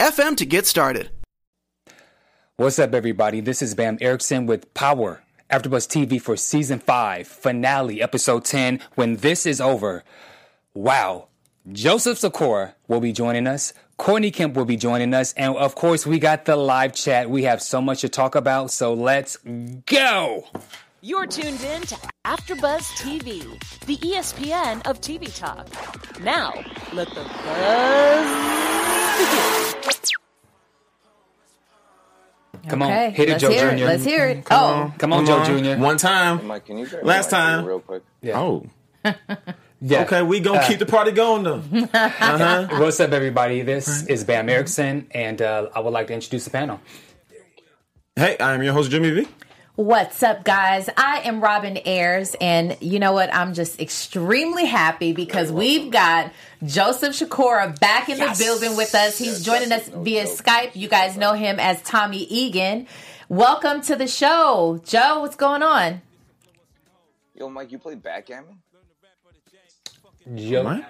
anchor.fm to get started. What's up, everybody? This is Bam Ericsen with Power AfterBuzz TV for season five finale, episode ten. When this is over, wow! Joseph Sikora will be joining us. Courtney Kemp will be joining us, and of course, we got the live chat. We have so much to talk about, so let's go. You're tuned in to AfterBuzz TV, the ESPN of TV talk. Now, let the buzz begin. Come Okay, on, hit it, let's Joe hear Jr. it. Let's hear it. Come oh, on. Come on, Come Joe on. Jr. One time. Mike, can you Last my time. real quick? Yeah. Oh. Yeah. Okay, we gonna Uh, keep the party going though. Uh-huh. What's up, everybody? This is Bam Ericsen, and uh, I would like to introduce the panel. Hey, I'm your host Jimmy V. what's up, guys? I am Robin Ayers, and you know what? I'm just extremely happy because we've got Joseph Sikora back in the building with us. He's joining us via Skype. You guys know him as Tommy Egan. Welcome to the show, Joe. What's going on? Yo, Mike, you play backgammon? Joe.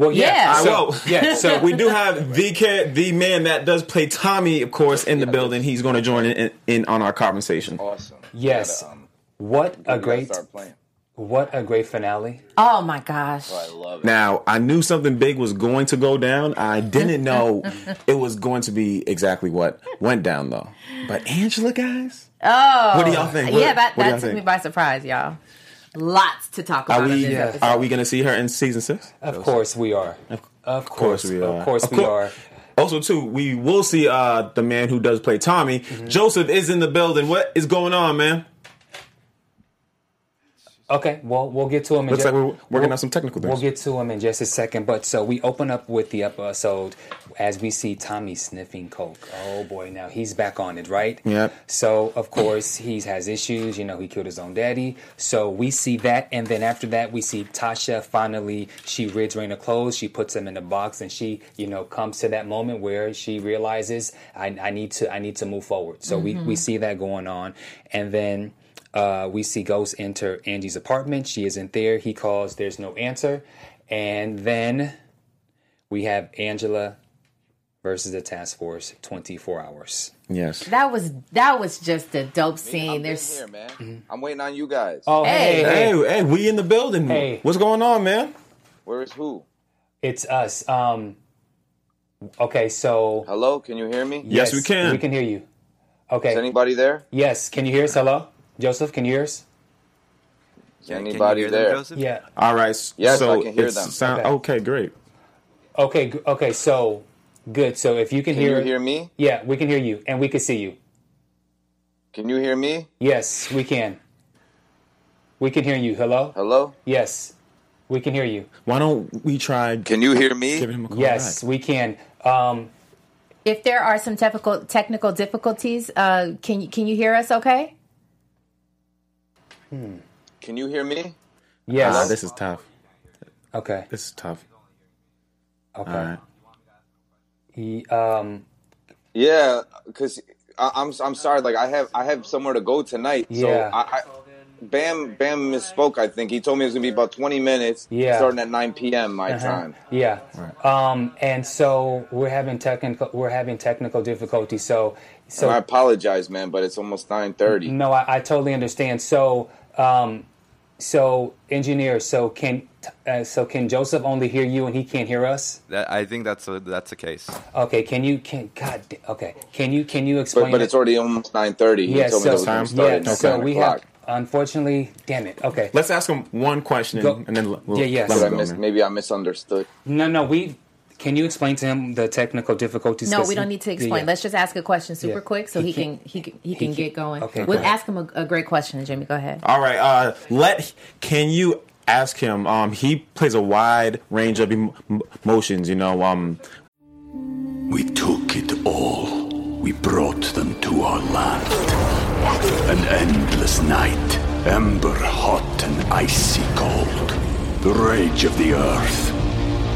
What? Well, yeah. Yeah. I So, will. yeah. So we do have the cat, the man that does play Tommy, of course, in the building. He's going to join in, in, in on our conversation. Awesome. Yes. Gotta, um, what a great, what a great finale. Oh my gosh. Oh, I love it. Now, I knew something big was going to go down. I didn't know it was going to be exactly what went down, though. But Angela, guys, Oh, What do y'all think? What- yeah, that, that took think? me by surprise, y'all. Lots to talk about. are we this are we going to see her in season six? Of course we are. Of course, we are. Of course Of we cour- are. Also, too, we will see uh, the man who does play Tommy. Mm-hmm. Joseph is in the building. What is going on, man? Okay, well, we'll get to him. In Looks ju- like we're working on some technical things. We'll get to him in just a second. But so we open up with the episode as we see Tommy sniffing coke. Oh boy, now he's back on it, right? Yep. So of course he has issues. You know, he killed his own daddy. So we see that, and then after that we see Tasha finally she rids Raina clothes. She puts him in a box, and she you know comes to that moment where she realizes I, I need to I need to move forward. So we mm-hmm. we see that going on, and then. Uh, we see Ghost enter Angie's apartment. She isn't there. He calls. There's no answer. And then we have Angela versus the task force 24 hours. Yes. That was that was just a dope scene. I'm scene. There's here, man. I'm waiting on you guys. Oh, Hey. hey, hey, Hey, hey, we in the building. Hey. What's going on, man? Where is who? it's us. Um, okay, so Hello, can you hear me? Yes, we can. We can hear you. Okay. Is anybody there? yes, can you hear us? Hello, Joseph. Can you hear us? Is anybody there? Yeah. All right. s- Yes, so I can hear it's them. Sound, Okay. okay. great. Okay. Okay. So good. So if you can, Can hear, you hear me? yeah, we can hear you, and we can see you. Can you hear me? Yes, we can. We can hear you. Hello. Hello? Yes, we can hear you. Why don't we try Can you hear me? giving him a call Yes, back? we can. Um, if there are some technical technical difficulties, uh, can you can you hear us? Okay. Can you hear me? yes. Ah, this is tough. okay. This is tough. Okay. All right. He, um, Yeah, because I'm I'm sorry. Like I have I have somewhere to go tonight. So Yeah. I, I Bam Bam misspoke. I think he told me it was gonna be about 20 minutes. Yeah. Starting at 9 p.m. my Uh-huh. time. Yeah. Um, and so we're having technical we're having technical difficulties. So so and I apologize, man, but it's almost 9:30. no, I, I totally understand. So um, so engineer, so can uh, so can Joseph only hear you and he can't hear us? That, I think that's a, that's the case. Okay, can you can God okay can you can you explain? but it? it's already almost 9:30. He yeah. told So that was gonna yeah. at So we have unfortunately. Damn it. Okay. Let's ask him one question Go- and then we'll Yeah, yeah. let Did I him go, miss, maybe I misunderstood. No, no. We can you explain to him the technical difficulties? No, 'Cause we don't need to explain. yeah. Let's just ask a question super Yeah. quick so He he, can- can he can he he can can- get going. okay, we'll go ask him a, a great question, Jimmy. Go ahead. All right. Uh, let can you ask him? Um, he plays a wide range of emotions. You know. Um, We took it all. We brought them to our land. An endless night, ember hot and icy cold. The rage of the earth.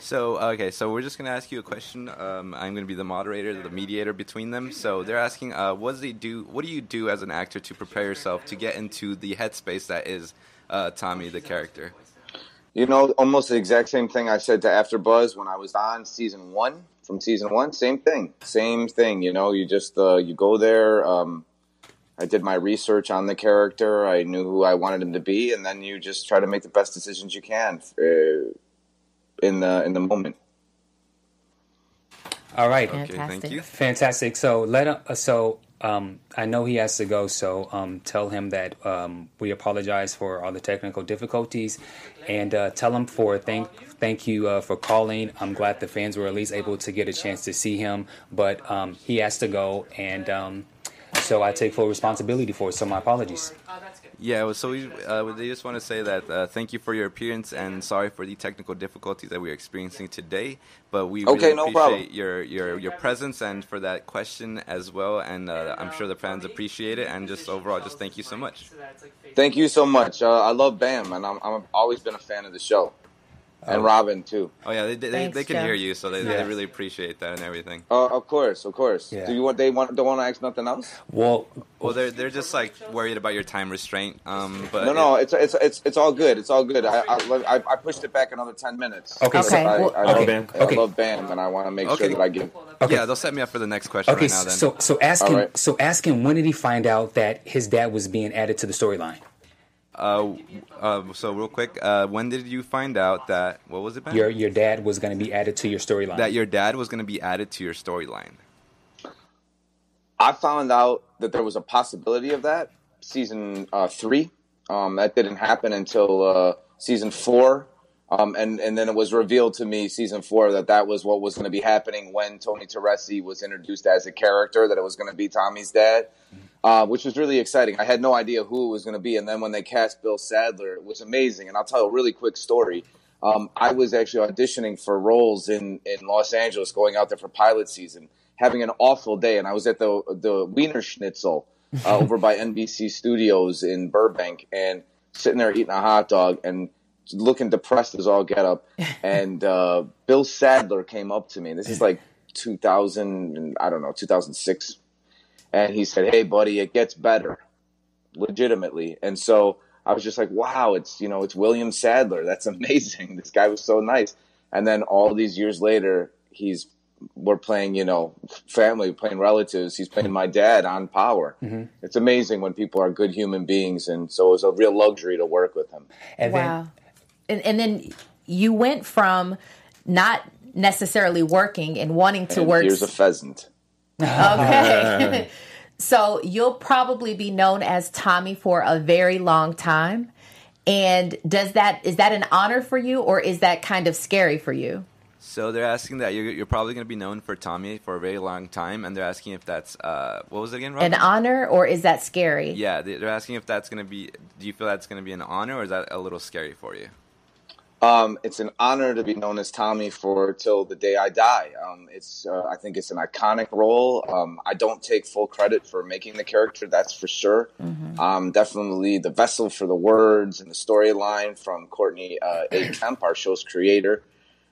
So okay, so we're just gonna ask you a question. Um, I'm gonna be the moderator, the mediator between them. So they're asking, uh, what he do? What do you do as an actor to prepare yourself to get into the headspace that is uh, Tommy, the character? You know, almost the exact same thing I said to After Buzz when I was on season one. From season one, same thing, same thing. You know, you just uh, you go there. Um, I did my research on the character. I knew who I wanted him to be, and then you just try to make the best decisions you can uh, in the in the moment. All right. Okay, thank you. Fantastic. So let uh, so um, I know he has to go. So um, tell him that um, we apologize for all the technical difficulties, and uh, tell him for thank thank you uh, for calling. I'm glad the fans were at least able to get a chance to see him, but um, he has to go, and um, so I take full responsibility for it. So my apologies. Yeah, well, so we, uh, they just want to say that uh, thank you for your appearance and sorry for the technical difficulties that we're experiencing today. But we Okay, really no appreciate problem. your, your your presence and for that question as well. And uh, I'm sure the fans appreciate it. And just overall, just thank you so much. Thank you so much. Uh, I love Bam, and I'm I'm always been a fan of the show, and Robin too. Oh yeah, they they, Thanks, they can Joe. hear you, so they, Yeah. they really appreciate that and everything. Uh, of course, of course. Yeah. Do you want they want don't want to ask nothing else? Well, Well, they're they're just like worried about your time restraint. Um, but no, no, it's it's it's it's all good. It's all good. I I, I, I pushed it back another ten minutes. Okay, Because so- I, well- I, Okay, love, Bam. I okay. love Bam, and I want to make Okay. sure that I give. Okay. yeah, they'll set me up for the next question okay. right now. Then. So so ask him. right. So ask him when did he find out that his dad was being added to the storyline? Uh, uh, so real quick, uh, when did you find out that what was it? Ben? Your your dad was going to be added to your storyline. that your dad was going to be added to your storyline. I found out that there was a possibility of that season uh, three. Um, that didn't happen until uh, season four, um, and and then it was revealed to me season four that that was what was going to be happening when Tony Teresi was introduced as a character. That it was going to be Tommy's dad, uh, which was really exciting. I had no idea who it was going to be, and then when they cast Bill Sadler, it was amazing. And I'll tell a really quick story. Um, I was actually auditioning for roles in in Los Angeles, going out there for pilot season, having an awful day, and I was at the the Wiener Schnitzel uh, over by NBC Studios in Burbank, and sitting there eating a hot dog and looking depressed as all get up. And uh, Bill Sadler came up to me. This is like 2000, and I don't know, 2006, and he said, "Hey, buddy, it gets better." legitimately. And so I was just like, wow, it's, you know, it's William Sadler. That's amazing. This guy was so nice. And then all these years later, he's, we're playing, you know, family, playing relatives. He's playing my dad on Power. Mhm. It's amazing when people are good human beings. And so it was a real luxury to work with him. And wow. and, and then you went from not necessarily working and wanting to and work. here's a pheasant. Okay. so you'll probably be known as Tommy for a very long time. And does that is that an honor for you or is that kind of scary for you? So they're asking that you're, you're probably going to be known for Tommy for a very long time, and they're asking if that's uh, what was it again? Robin? An honor, or is that scary? Yeah, they're asking if that's going to be. Do you feel that's going to be an honor, or is that a little scary for you? Um, it's an honor to be known as Tommy for till the day I die. Um, it's uh, I think it's an iconic role. Um, I don't take full credit for making the character, that's for sure. Um, definitely the vessel for the words and the storyline from Courtney uh, A. Kemp, our show's creator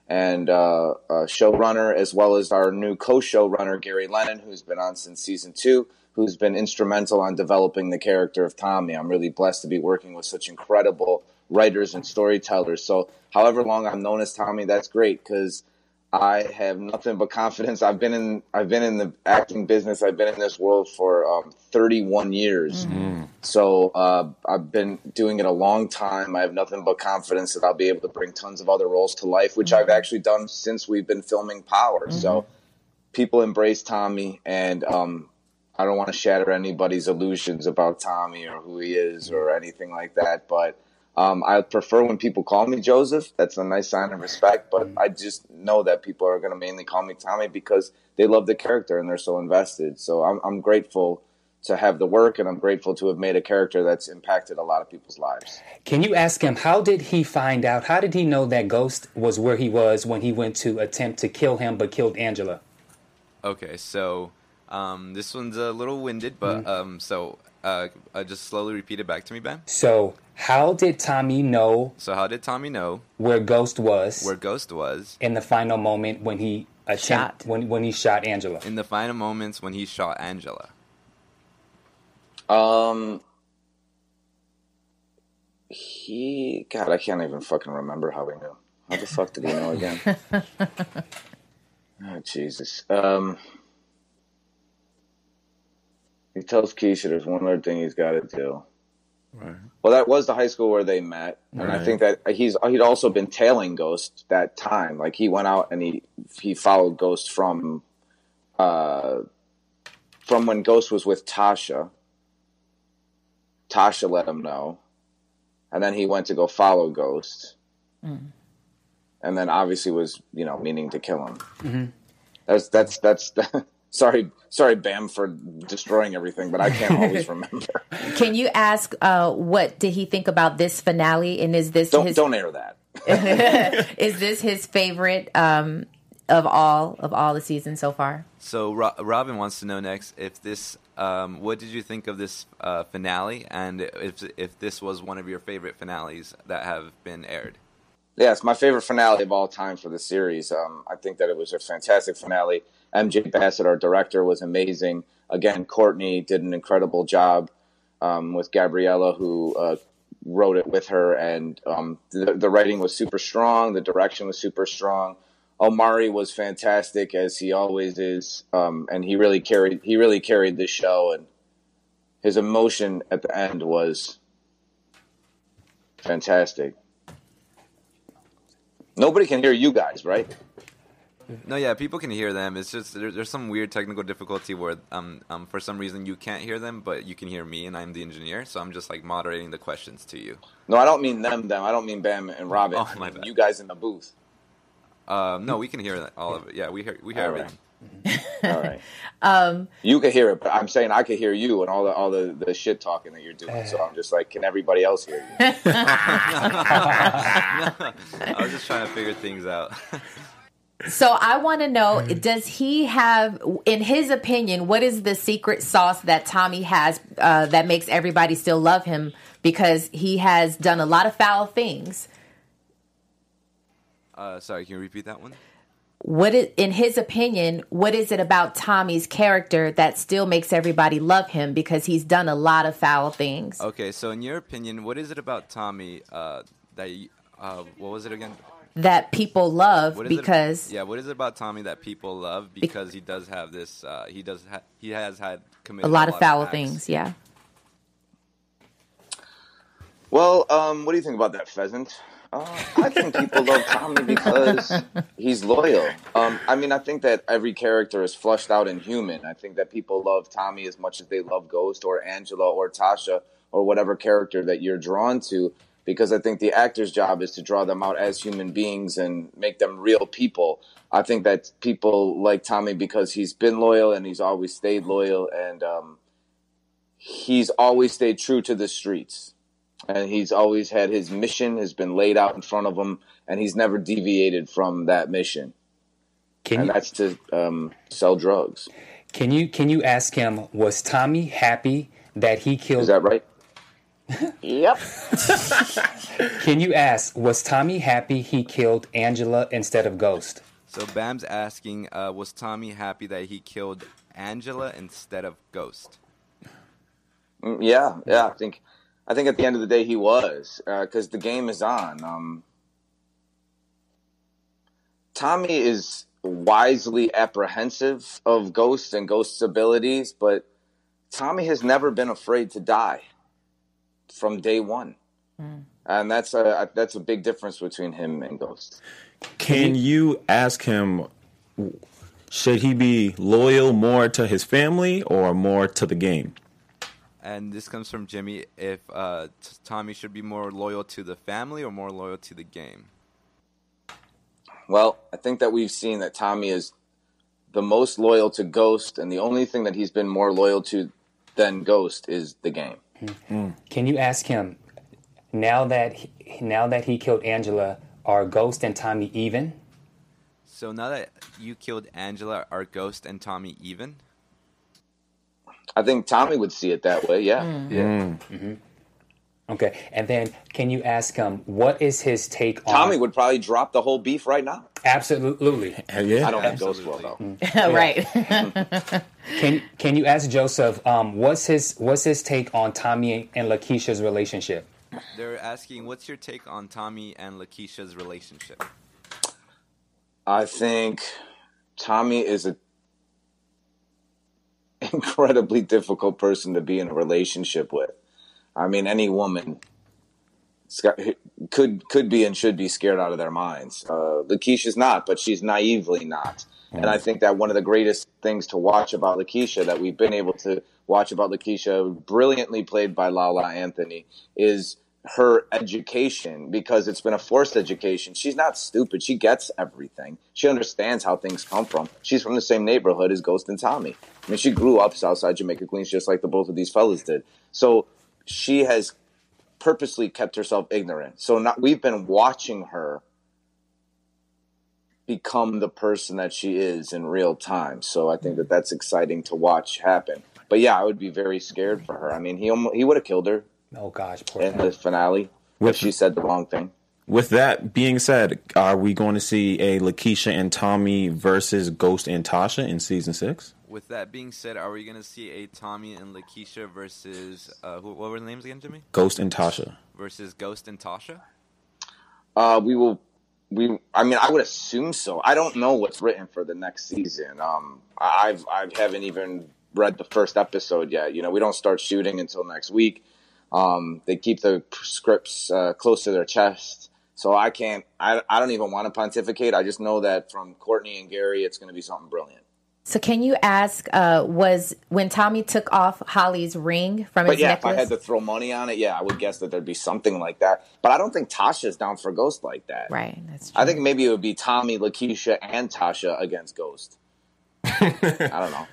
and uh, uh, showrunner, as well as our new co-showrunner Gary Lennon, who's been on since season two, who's been instrumental on developing the character of Tommy. I'm really blessed to be working with such incredible writers and storytellers. So, however long I'm known as Tommy, that's great because I have nothing but confidence. I've been in I've been in the acting business. I've been in this world for um, 31 years. So uh, I've been doing it a long time. I have nothing but confidence that I'll be able to bring tons of other roles to life, which I've actually done since we've been filming Power. So people embrace Tommy, and um, I don't want to shatter anybody's illusions about Tommy or who he is or anything like that. But um, I prefer when people call me Joseph. That's a nice sign of respect. But I just know that people are going to mainly call me Tommy because they love the character and they're so invested. So I'm, I'm grateful to have the work, and I'm grateful to have made a character that's impacted a lot of people's lives. Can you ask him how did he find out? How did he know that Ghost was where he was when he went to attempt to kill him but killed Angela? Okay, so um, this one's a little winded, but Mhm. um, so uh, uh, just slowly repeat it back to me, Ben. So, how did Tommy know So how did Tommy know where Ghost was where Ghost was in the final moment when he attempt, when when he shot Angela? in the final moments when he shot Angela? Um, he, God, I can't even fucking remember how he knew. How the fuck did he know again? oh, Jesus. Um, he tells Keisha there's one other thing he's got to do. Right. Well, that was the high school where they met, and I think that he's he'd also been tailing Ghost that time. Like he went out and he he followed Ghost from uh from when Ghost was with Tasha. Tasha let him know, and then he went to go follow Ghost, and then obviously was you know meaning to kill him. Mhm. That's that's that's. sorry, sorry, Bam, for destroying everything, but I can't always remember. Can you ask uh, what did he think about this finale? And is this Don't his don't air that. is this his favorite um, of all of all the seasons so far? So Ro- Robin wants to know next if this. Um, what did you think of this uh, finale, and if if this was one of your favorite finales that have been aired? Yeah, it's my favorite finale of all time for the series. Um, I think that it was a fantastic finale. MJ Bassett, our director, was amazing. Again, Courtney did an incredible job um, with Gabriella, who uh, wrote it with her, and um, the, the writing was super strong. The direction was super strong. Omari was fantastic as he always is, um, and he really carried he really carried the show. And his emotion at the end was fantastic. Nobody can hear you guys, right? No, yeah, people can hear them. It's just there, there's some weird technical difficulty where um, um for some reason you can't hear them, but you can hear me, and I'm the engineer, so I'm just like moderating the questions to you. No, I don't mean them. Them. I don't mean Bam and Robin. Oh, my bad. You guys in the booth. Um, no, we can hear all of it. Yeah, we hear we hear All right. everything. All right. Um, You can hear it, but I'm saying I can hear you and all the all the, the shit talking that you're doing. So I'm just like, can everybody else hear you? I was just trying to figure things out. So I want to know: Does he have, in his opinion, what is the secret sauce that Tommy has uh, that makes everybody still love him? Because he has done a lot of foul things. Uh, sorry, can you repeat that one? What is, in his opinion, what is it about Tommy's character that still makes everybody love him? Because he's done a lot of foul things. Okay, so in your opinion, what is it about Tommy uh, that you, uh, what was it again? That people love What is it- because yeah, what is it about Tommy that people love because he does have this? Uh, he does ha- he has had committed a lot of foul acts. things. Yeah. Well, um, what do you think about that, pheasant? Uh, I think people love Tommy because he's loyal. Um, I mean, I think that every character is flushed out and human. I think that people love Tommy as much as they love Ghost or Angela or Tasha or whatever character that you're drawn to. Because I think the actor's job is to draw them out as human beings and make them real people. I think that people like Tommy because he's been loyal and he's always stayed loyal and um, he's always stayed true to the streets. And he's always had his mission has been laid out in front of him, and he's never deviated from that mission. Can and you- that's to um, sell drugs. Can you can you ask him? Was Tommy happy that he killed? Is that right? Yep. Can you ask? Was Tommy happy he killed Angela instead of Ghost? So Bam's asking, uh, was Tommy happy that he killed Angela instead of Ghost? Mm, Yeah, yeah. I think, I think at the end of the day he was because the game is on. Um, Tommy is wisely apprehensive of Ghost and Ghost's abilities, but Tommy has never been afraid to die from day one, and that's a that's a big difference between him and Ghost. Can you ask him? Should he be loyal more to his family or more to the game? And this comes from Jimmy. If uh, t- Tommy should be more loyal to the family or more loyal to the game? Well, I think that we've seen that Tommy is the most loyal to Ghost, and the only thing that he's been more loyal to than Ghost is the game. Can you ask him now that he, now that he killed Angela? Are Ghost and Tommy even? So now that you killed Angela, are Ghost and Tommy even? I think Tommy would see it that way. Yeah. Yeah. hmm Okay, and then can you ask him what is his take on Tommy would probably drop the whole beef right now. Absolutely. Yeah. I don't think Ghost will though. right. Can Can you ask Joseph um, what's his what's his take on Tommy and Lakeisha's relationship? They're asking, what's your take on Tommy and Lakeisha's relationship? I think Tommy is a incredibly difficult person to be in a relationship with. I mean, any woman could could be and should be scared out of their minds. Uh, Lakeisha's not, but she's naively not. And I think that one of the greatest things to watch about Lakeisha that we've been able to watch about Lakeisha, brilliantly played by Lala Anthony, is her education because it's been a forced education. She's not stupid. She gets everything. She understands how things come from. She's from the same neighborhood as Ghost and Tommy. I mean, she grew up Southside Jamaica Queens just like the both of these fellas did. So she has purposely kept herself ignorant. So not, we've been watching her become the person that she is in real time. So I think that that's exciting to watch happen. But yeah, I would be very scared for her. I mean, he almo- he would have killed her Oh gosh, poor in the finale if she said the wrong thing. With that being said, are we going to see a Lakeisha and Tommy versus Ghost and Tasha in season six? With that being said, are we going to see a Tommy and Lakeisha versus, uh, who, what were the names again, Jimmy? Ghost and Tasha. Versus Ghost and Tasha? Uh, we will. We. I mean, I would assume so. I don't know what's written for the next season. Um, I've I haven't even read the first episode yet. You know, we don't start shooting until next week. Um, they keep the scripts uh, close to their chest, so I can't. I I don't even want to pontificate. I just know that from Courtney and Gary, it's going to be something brilliant. So can you ask? Uh, was when Tommy took off Holly's ring from his But yeah, necklace? if I had to throw money on it, yeah, I would guess that there'd be something like that. But I don't think Tasha's down for Ghost like that. Right. That's I think maybe it would be Tommy, Lakeisha, and Tasha against Ghost. I don't know.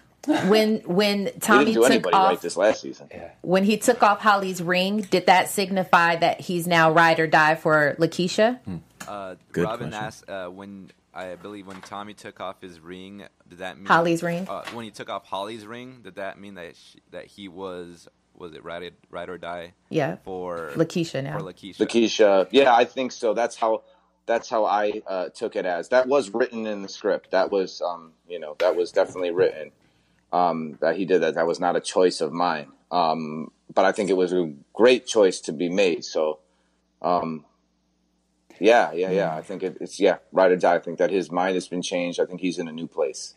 when when Tommy didn't do took anybody off right this last season. when he took off Holly's ring, did that signify that he's now ride or die for Lakeisha? Uh, Good Robin question. asked uh, when I believe when Tommy took off his ring, did that mean Holly's ring? Uh, when he took off Holly's ring, did that mean that she, that he was was it ride ride or die? Yeah. for Lakeisha now. For Lakeisha. Lakeisha, yeah, I think so. That's how that's how I uh, took it as. That was written in the script. That was, um, you know, that was definitely written. Um, that he did that. That was not a choice of mine. Um, but I think it was a great choice to be made. So, um, yeah, yeah, yeah. I think it, it's yeah, ride or die. I think that his mind has been changed. I think he's in a new place.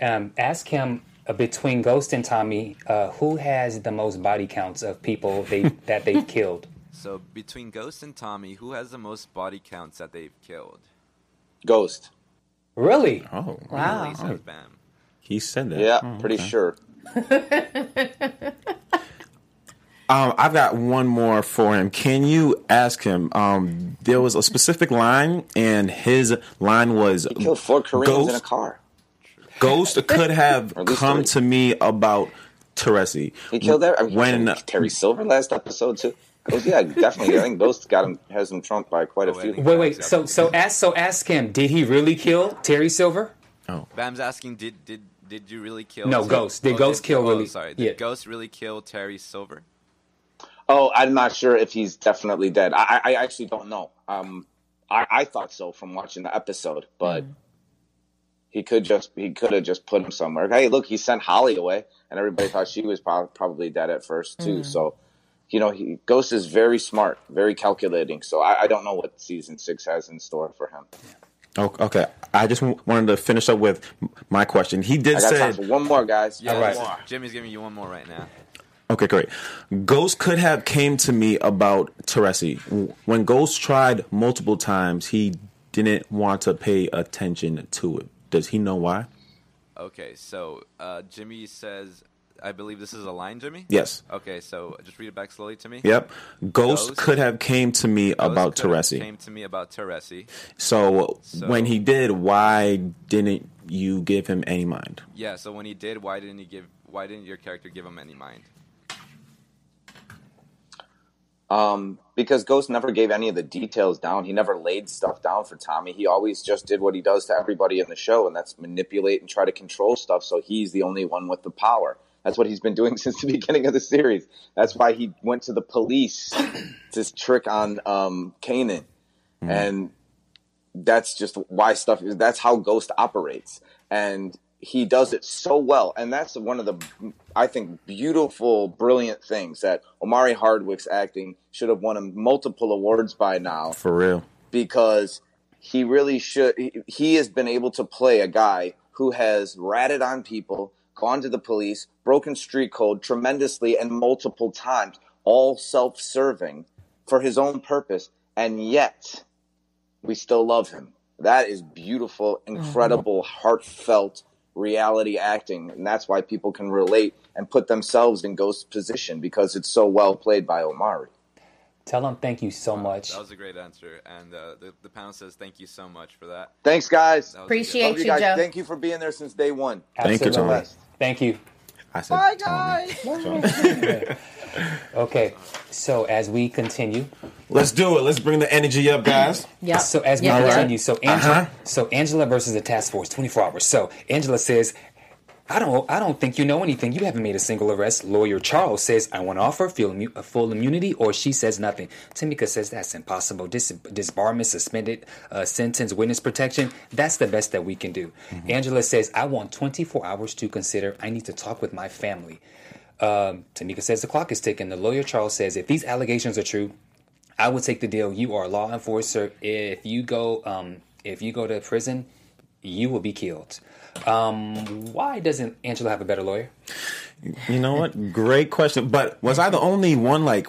Um, ask him uh, between Ghost and Tommy, uh, who has the most body counts of people they that they've killed? So between Ghost and Tommy, who has the most body counts that they've killed? Ghost. Really? Oh, Really, says Bam. He said that. Yeah, Oh, pretty okay. sure. Um, I've got one more for him. Can you ask him? Um, there was a specific line, and his line was He killed four Koreans in a car. Ghost could have Or at least come three. to me about Teresi. He killed that. I mean, when when Terry Silver last episode too. Ghost, yeah, definitely. I think Ghost got him has him trumped by quite a few. Wait, wait. So, so ask, so ask him. Did he really kill Terry Silver? Oh, Bam's asking, did did did you really kill? No, Ghost. Did Ghost kill oh, really- Sorry, did yeah. Ghost really kill Terry Silver? Oh, I'm not sure if he's definitely dead. I, I I actually don't know. Um, I, I thought so from watching the episode, but he could just he could have just put him somewhere. Hey, look, he sent Holly away, and everybody thought she was prob- probably dead at first too. Mhm. So, you know, he, Ghost is very smart, very calculating. So I, I don't know what season six has in store for him. Oh, okay. I just w- wanted to finish up with my question. He did I got say, time for one more, guys. Yeah, One more. Jimmy's giving you one more right now. Okay, great. Ghost could have came to me about Teresi. When Ghost tried multiple times, he didn't want to pay attention to it. Does he know why? Okay, so uh, Jimmy says, I believe this is a line, Jimmy. Yes. Okay, so just read it back slowly to me. Yep. Ghost, Ghost could have came to me Ghost about Teresi. Came to me about Teresi. So, So- when he did, why didn't you give him any mind? Yeah. So when he did, why didn't he give? Why didn't your character give him any mind? Um, because Ghost never gave any of the details down. He never laid stuff down for Tommy. He always just did what he does to everybody in the show, and that's manipulate and try to control stuff. So he's the only one with the power. That's what he's been doing since the beginning of the series. That's why he went to the police to trick on um, Kanan, and that's just why stuff is. That's how Ghost operates, and he does it so well. And that's one of the, I think, beautiful, brilliant things that Omari Hardwick's acting should have won him multiple awards by now For real. because he really should. He, he has been able to play a guy who has ratted on people, gone to the police, broken street code tremendously and multiple times, all self serving for his own purpose, and yet we still love him. That is beautiful, mm-hmm. incredible, heartfelt reality acting, and that's why people can relate and put themselves in Ghost's position because it's so well played by Omari. Tell him thank you so much. That was a great answer, and uh, the the panel says thank you so much for that. Thanks, guys. That Appreciate you, guys. Joe. Thank you for being there since day one. Thank you, Absolutely. Tony. Thank you. I said, Bye, guys. Okay, so as we continue, Let's do it. Let's bring the energy up, guys. Yep. So as we Yeah, yeah. continue, so Angela, Uh-huh. so Angela versus the task force, twenty four hours. So Angela says, "I don't, I don't think you know anything. You haven't made a single arrest." Lawyer Charles says, "I want to offer full, immu- full immunity," or she says nothing. Tamika says that's impossible. Dis- disbarment, suspended uh, sentence, witness protection. That's the best that we can do. Angela says, "I want twenty four hours to consider. I need to talk with my family." Um, Tamika says the clock is ticking. The lawyer Charles says, "If these allegations are true." I would take the deal. You are a law enforcer. If you go, um, if you go to prison, you will be killed. Um, why doesn't Angela have a better lawyer? You know what? Great question. But was I the only one? Like,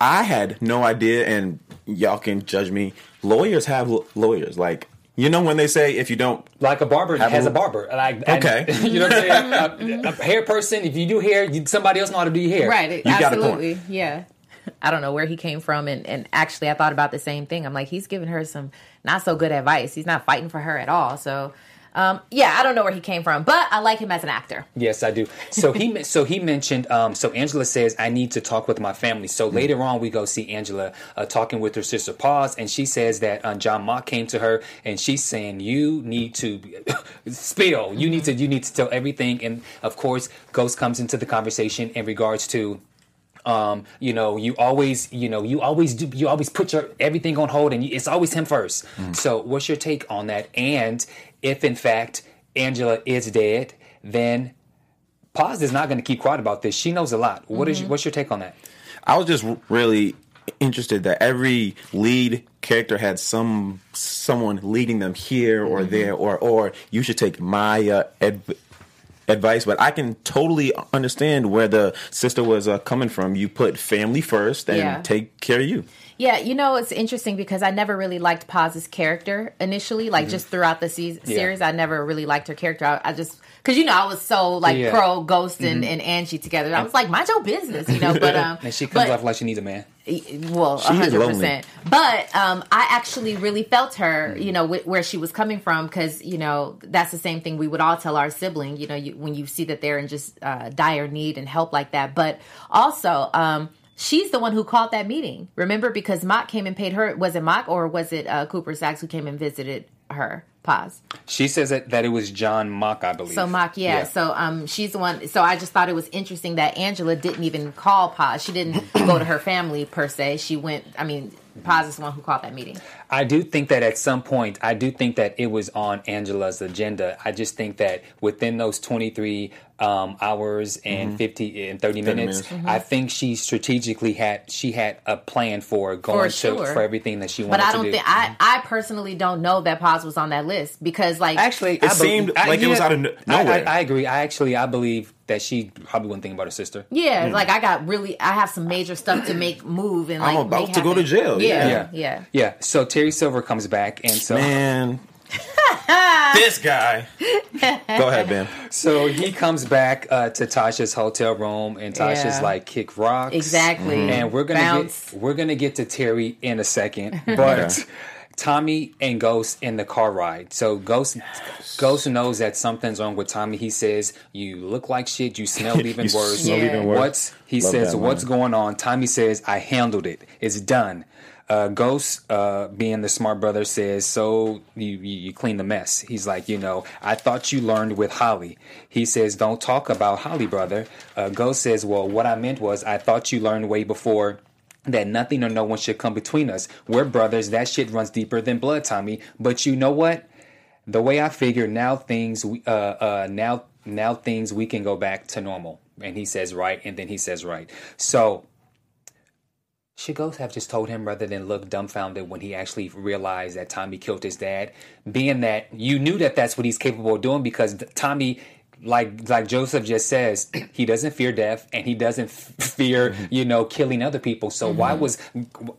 I had no idea, and y'all can judge me. Lawyers have l- lawyers. Like, you know, when they say if you don't, Like a barber Have has a- a barber. Like, and- Okay. you know what I'm saying? a, a hair person. If you do hair, you, somebody else know how to do your hair. Right. You got a point. absolutely. Yeah. I don't know where he came from, and, and actually, I thought about the same thing. I'm like, he's giving her some not so good advice. He's not fighting for her at all. So, um, yeah, I don't know where he came from, but I like him as an actor. Yes, I do. So he so he mentioned. Um, so Angela says I need to talk with my family. So later on, we go see Angela uh, talking with her sister Paz, and she says that uh, John Mock came to her, and she's saying you need to spill. You need to you need to tell everything. And of course, Ghost comes into the conversation in regards to um, you know, you always, you know, you always do, you always put your everything on hold, and you, it's always him first. Mm-hmm. So, what's your take on that? And if in fact Angela is dead, then Paz is not going to keep quiet about this. She knows a lot. What is your, what's your take on that? I was just really interested that every lead character had some someone leading them here or mm-hmm. there, or or you should take Maya. Ed, advice, but I can totally understand where the sister was uh, coming from. You put family first and Yeah. take care of you. Yeah, you know, it's interesting because I never really liked Paz's character initially. Like, Mhm. just throughout the se- Yeah. series, I never really liked her character. I, I just, because, you know, I was so, like, Yeah. pro Ghost and, Mhm. and Angie together. I was like, mind your business, you know, but, um, and she comes but- off like she needs a man. well, hundred percent. But um, I actually really felt her, you know, wh- where she was coming from, because you know that's the same thing we would all tell our sibling. You know, you, when you see that they're in just uh, dire need and help like that. But also, um, she's the one who called that meeting. Remember, because Mock came and paid her. Was it Mock or was it uh, Cooper Saxe who came and visited her? Pause. She says that, that it was John Mock, I believe. So Mock, yeah. So um, she's the one. So I just thought it was interesting that Angela didn't even call Paz. She didn't go to her family per se. She went. I mean, Paz is the one who called that meeting. I do think that at some point, I do think that it was on Angela's agenda. I just think that within those 23 um, hours and Mhm. 50 and 30 30 minutes, minutes. I think she strategically had she had a plan for going sure. to for everything that she wanted But I don't think I. I personally don't know that Paz was on that list because, like, Actually, It seemed like it was out of n- I- nowhere. I, I agree. I actually I believe that she probably wasn't thinking about her sister. Yeah, like I got really. I have some major stuff to make move and like I'm about make to go to jail, Yeah, yeah. yeah. Yeah. So Terry Silver comes back, and so man, this guy. Go ahead, Ben. So he comes back uh, to Tasha's hotel room, and Tasha's Yeah. like kick rocks. Exactly. Mhm. And we're gonna Bounce. get we're gonna get to Terry in a second, but. Okay. Tommy and Ghost in the car ride. So Ghost Ghost knows that something's wrong with Tommy. He says, "You look like shit. You smell even You worse. smell even worse. What's he Love says? What's line. going on?" Tommy says, "I handled it. It's done." Uh, Ghost, uh, being the smart brother, says, "So you, you you clean the mess." He's like, "You know, I thought you learned with Holly." He says, "Don't talk about Holly, brother." Uh, Ghost says, "Well, what I meant was, I thought you learned way before." That nothing or no one should come between us. We're brothers. That shit runs deeper than blood, Tommy. But you know what? The way I figure now, things we- uh uh now now things we can go back to normal. And he says right, and then he says right. So should Ghost have just told him rather than look dumbfounded when he actually realized that Tommy killed his dad? Being that you knew that that's what he's capable of doing because Tommy, like like Joseph just says, he doesn't fear death and he doesn't f- fear you know killing other people. So why Mhm. was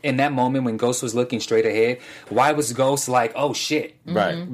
in that moment when Ghost was looking straight ahead? Why was Ghost like, oh shit, Right.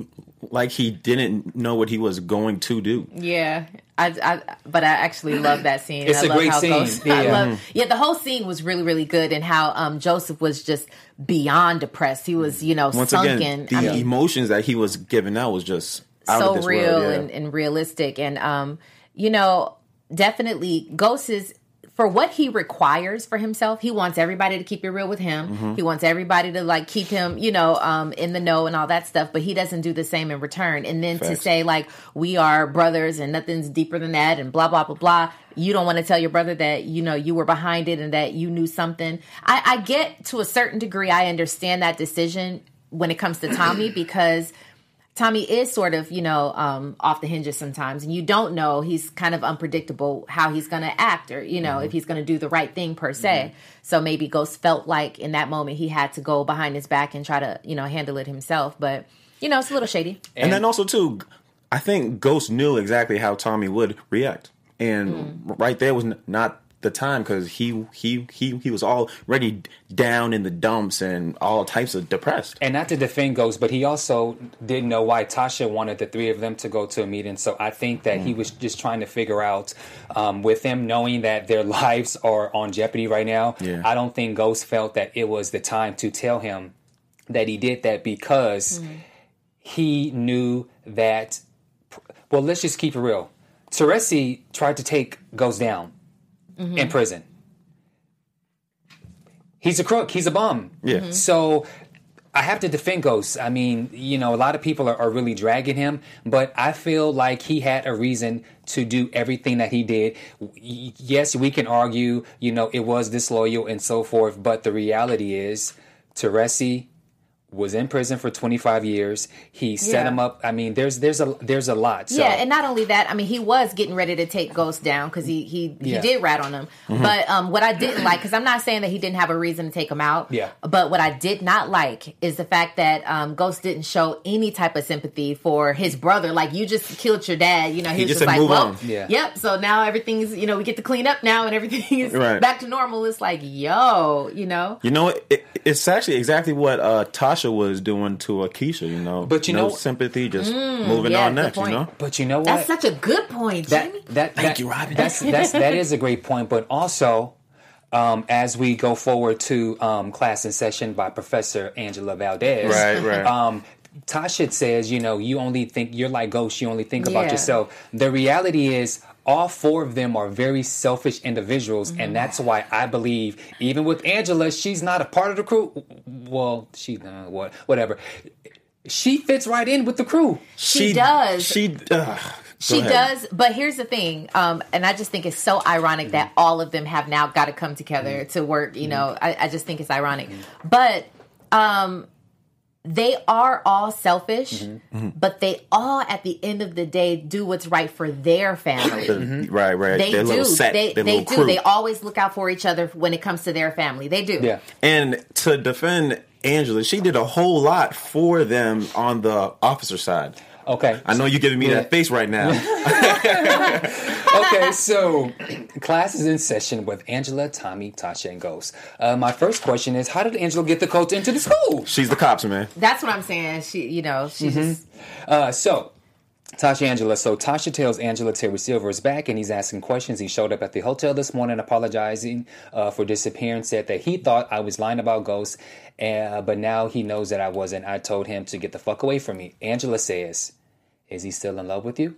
Like he didn't know what he was going to do. Yeah, I, I but I actually love that scene. It's I a love great how scene. Ghost, I Yeah. love, Mhm. yeah, the whole scene was really really good, and how um Joseph was just beyond depressed. He was you know Once sunken. again, the I mean, emotions that he was giving out was just out so real world. Yeah. and, and realistic, and um you know definitely Ghost is. For what he requires for himself, he wants everybody to keep it real with him. Mhm. He wants everybody to like keep him, you know, um, in the know and all that stuff. But he doesn't do the same in return. And then to say like we are brothers and nothing's deeper than that and blah blah blah blah. You don't want to tell your brother that you know you were behind it and that you knew something. I, I get to a certain degree. I understand that decision when it comes to Tommy because Tommy is sort of, you know, um, off the hinges sometimes, and you don't know. He's kind of unpredictable how he's going to act, or you know, if mm-hmm. he's going to do the right thing per se. Mm-hmm. So maybe Ghost felt like in that moment he had to go behind his back and try to, you know, handle it himself. But you know, it's a little shady. And, then also too, I think Ghost knew exactly how Tommy would react, and mm. right there was not the time because he he he he was already down in the dumps and all types of depressed. And not to defend Ghost, but he also didn't know why Tasha wanted the three of them to go to a meeting. So I think that he was just trying to figure out, um, with them knowing that their lives are on jeopardy right now. Yeah. I don't think Ghost felt that it was the time to tell him that he did that because he knew that. Well, let's just keep it real. Teresi tried to take Ghost down in prison. He's a crook. He's a bum. Yeah. Mhm. So I have to defend Ghost. I mean, you know, a lot of people are, are really dragging him, but I feel like he had a reason to do everything that he did. Yes, we can argue, you know, it was disloyal and so forth, but the reality is, Teresi was in prison for 25 years. He set Yeah. him up. I mean, there's there's a there's a lot. So, yeah, and not only that, I mean, he was getting ready to take Ghost down because he he he did rat on him. Mhm. But um, what I didn't like, because I'm not saying that he didn't have a reason to take him out. Yeah. But what I did not like is the fact that um, Ghost didn't show any type of sympathy for his brother. Like you just killed your dad. You know, he, He was just just, said, like, "Move well, on." Yeah. yep. So now everything's you know we get to clean up now and everything is Right. back to normal. It's like yo, you know. You know, it, it's actually exactly what uh, Tasha was doing to Akeisha. You know, But you no know- sympathy, just Mm, moving yeah, on good next. You point. know, but you know what? That's such a good point, that, Jamie. that, Thank that- you, Robin. That's, that's that is a great point. But also, um, as we go forward to um, class in session by Professor Angela Valdez, Right, right. Um, Tasha says, you know, you only think you're like ghosts. You only think about yourself. The reality is. All four of them are very selfish individuals, Mm-hmm. and that's why I believe, even with Angela, she's not a part of the crew. Well, she, uh, what, whatever. She fits right in with the crew. She does. She. Uh, She does, but here's the thing, um, and I just think it's so ironic that all of them have now got to come together to work. You know, I, I just think it's ironic, but um, they are all selfish, mm-hmm. Mm-hmm. but they all, at the end of the day, do what's right for their family. The- mm-hmm. Right, right. They Their do. little set, they their they little do. crew. They always look out for each other when it comes to their family. They do. Yeah. And to defend Angela, she did a whole lot for them on the officer side. Okay. I know you're giving me Yeah. that face right now. okay, so class is in session with Angela, Tommy, Tasha, and Ghost. Uh, my first question is, how did Angela get the coach into the school? She's the cops, man. That's what I'm saying. She, you know, she's Mhm. just Uh, so, Tasha Angela. So Tasha tells Angela Terry Silver is back and he's asking questions. He showed up at the hotel this morning apologizing uh, for disappearing. Said that he thought I was lying about ghosts, uh, but now he knows that I wasn't. I told him to get the fuck away from me. Angela says, "Is he still in love with you?"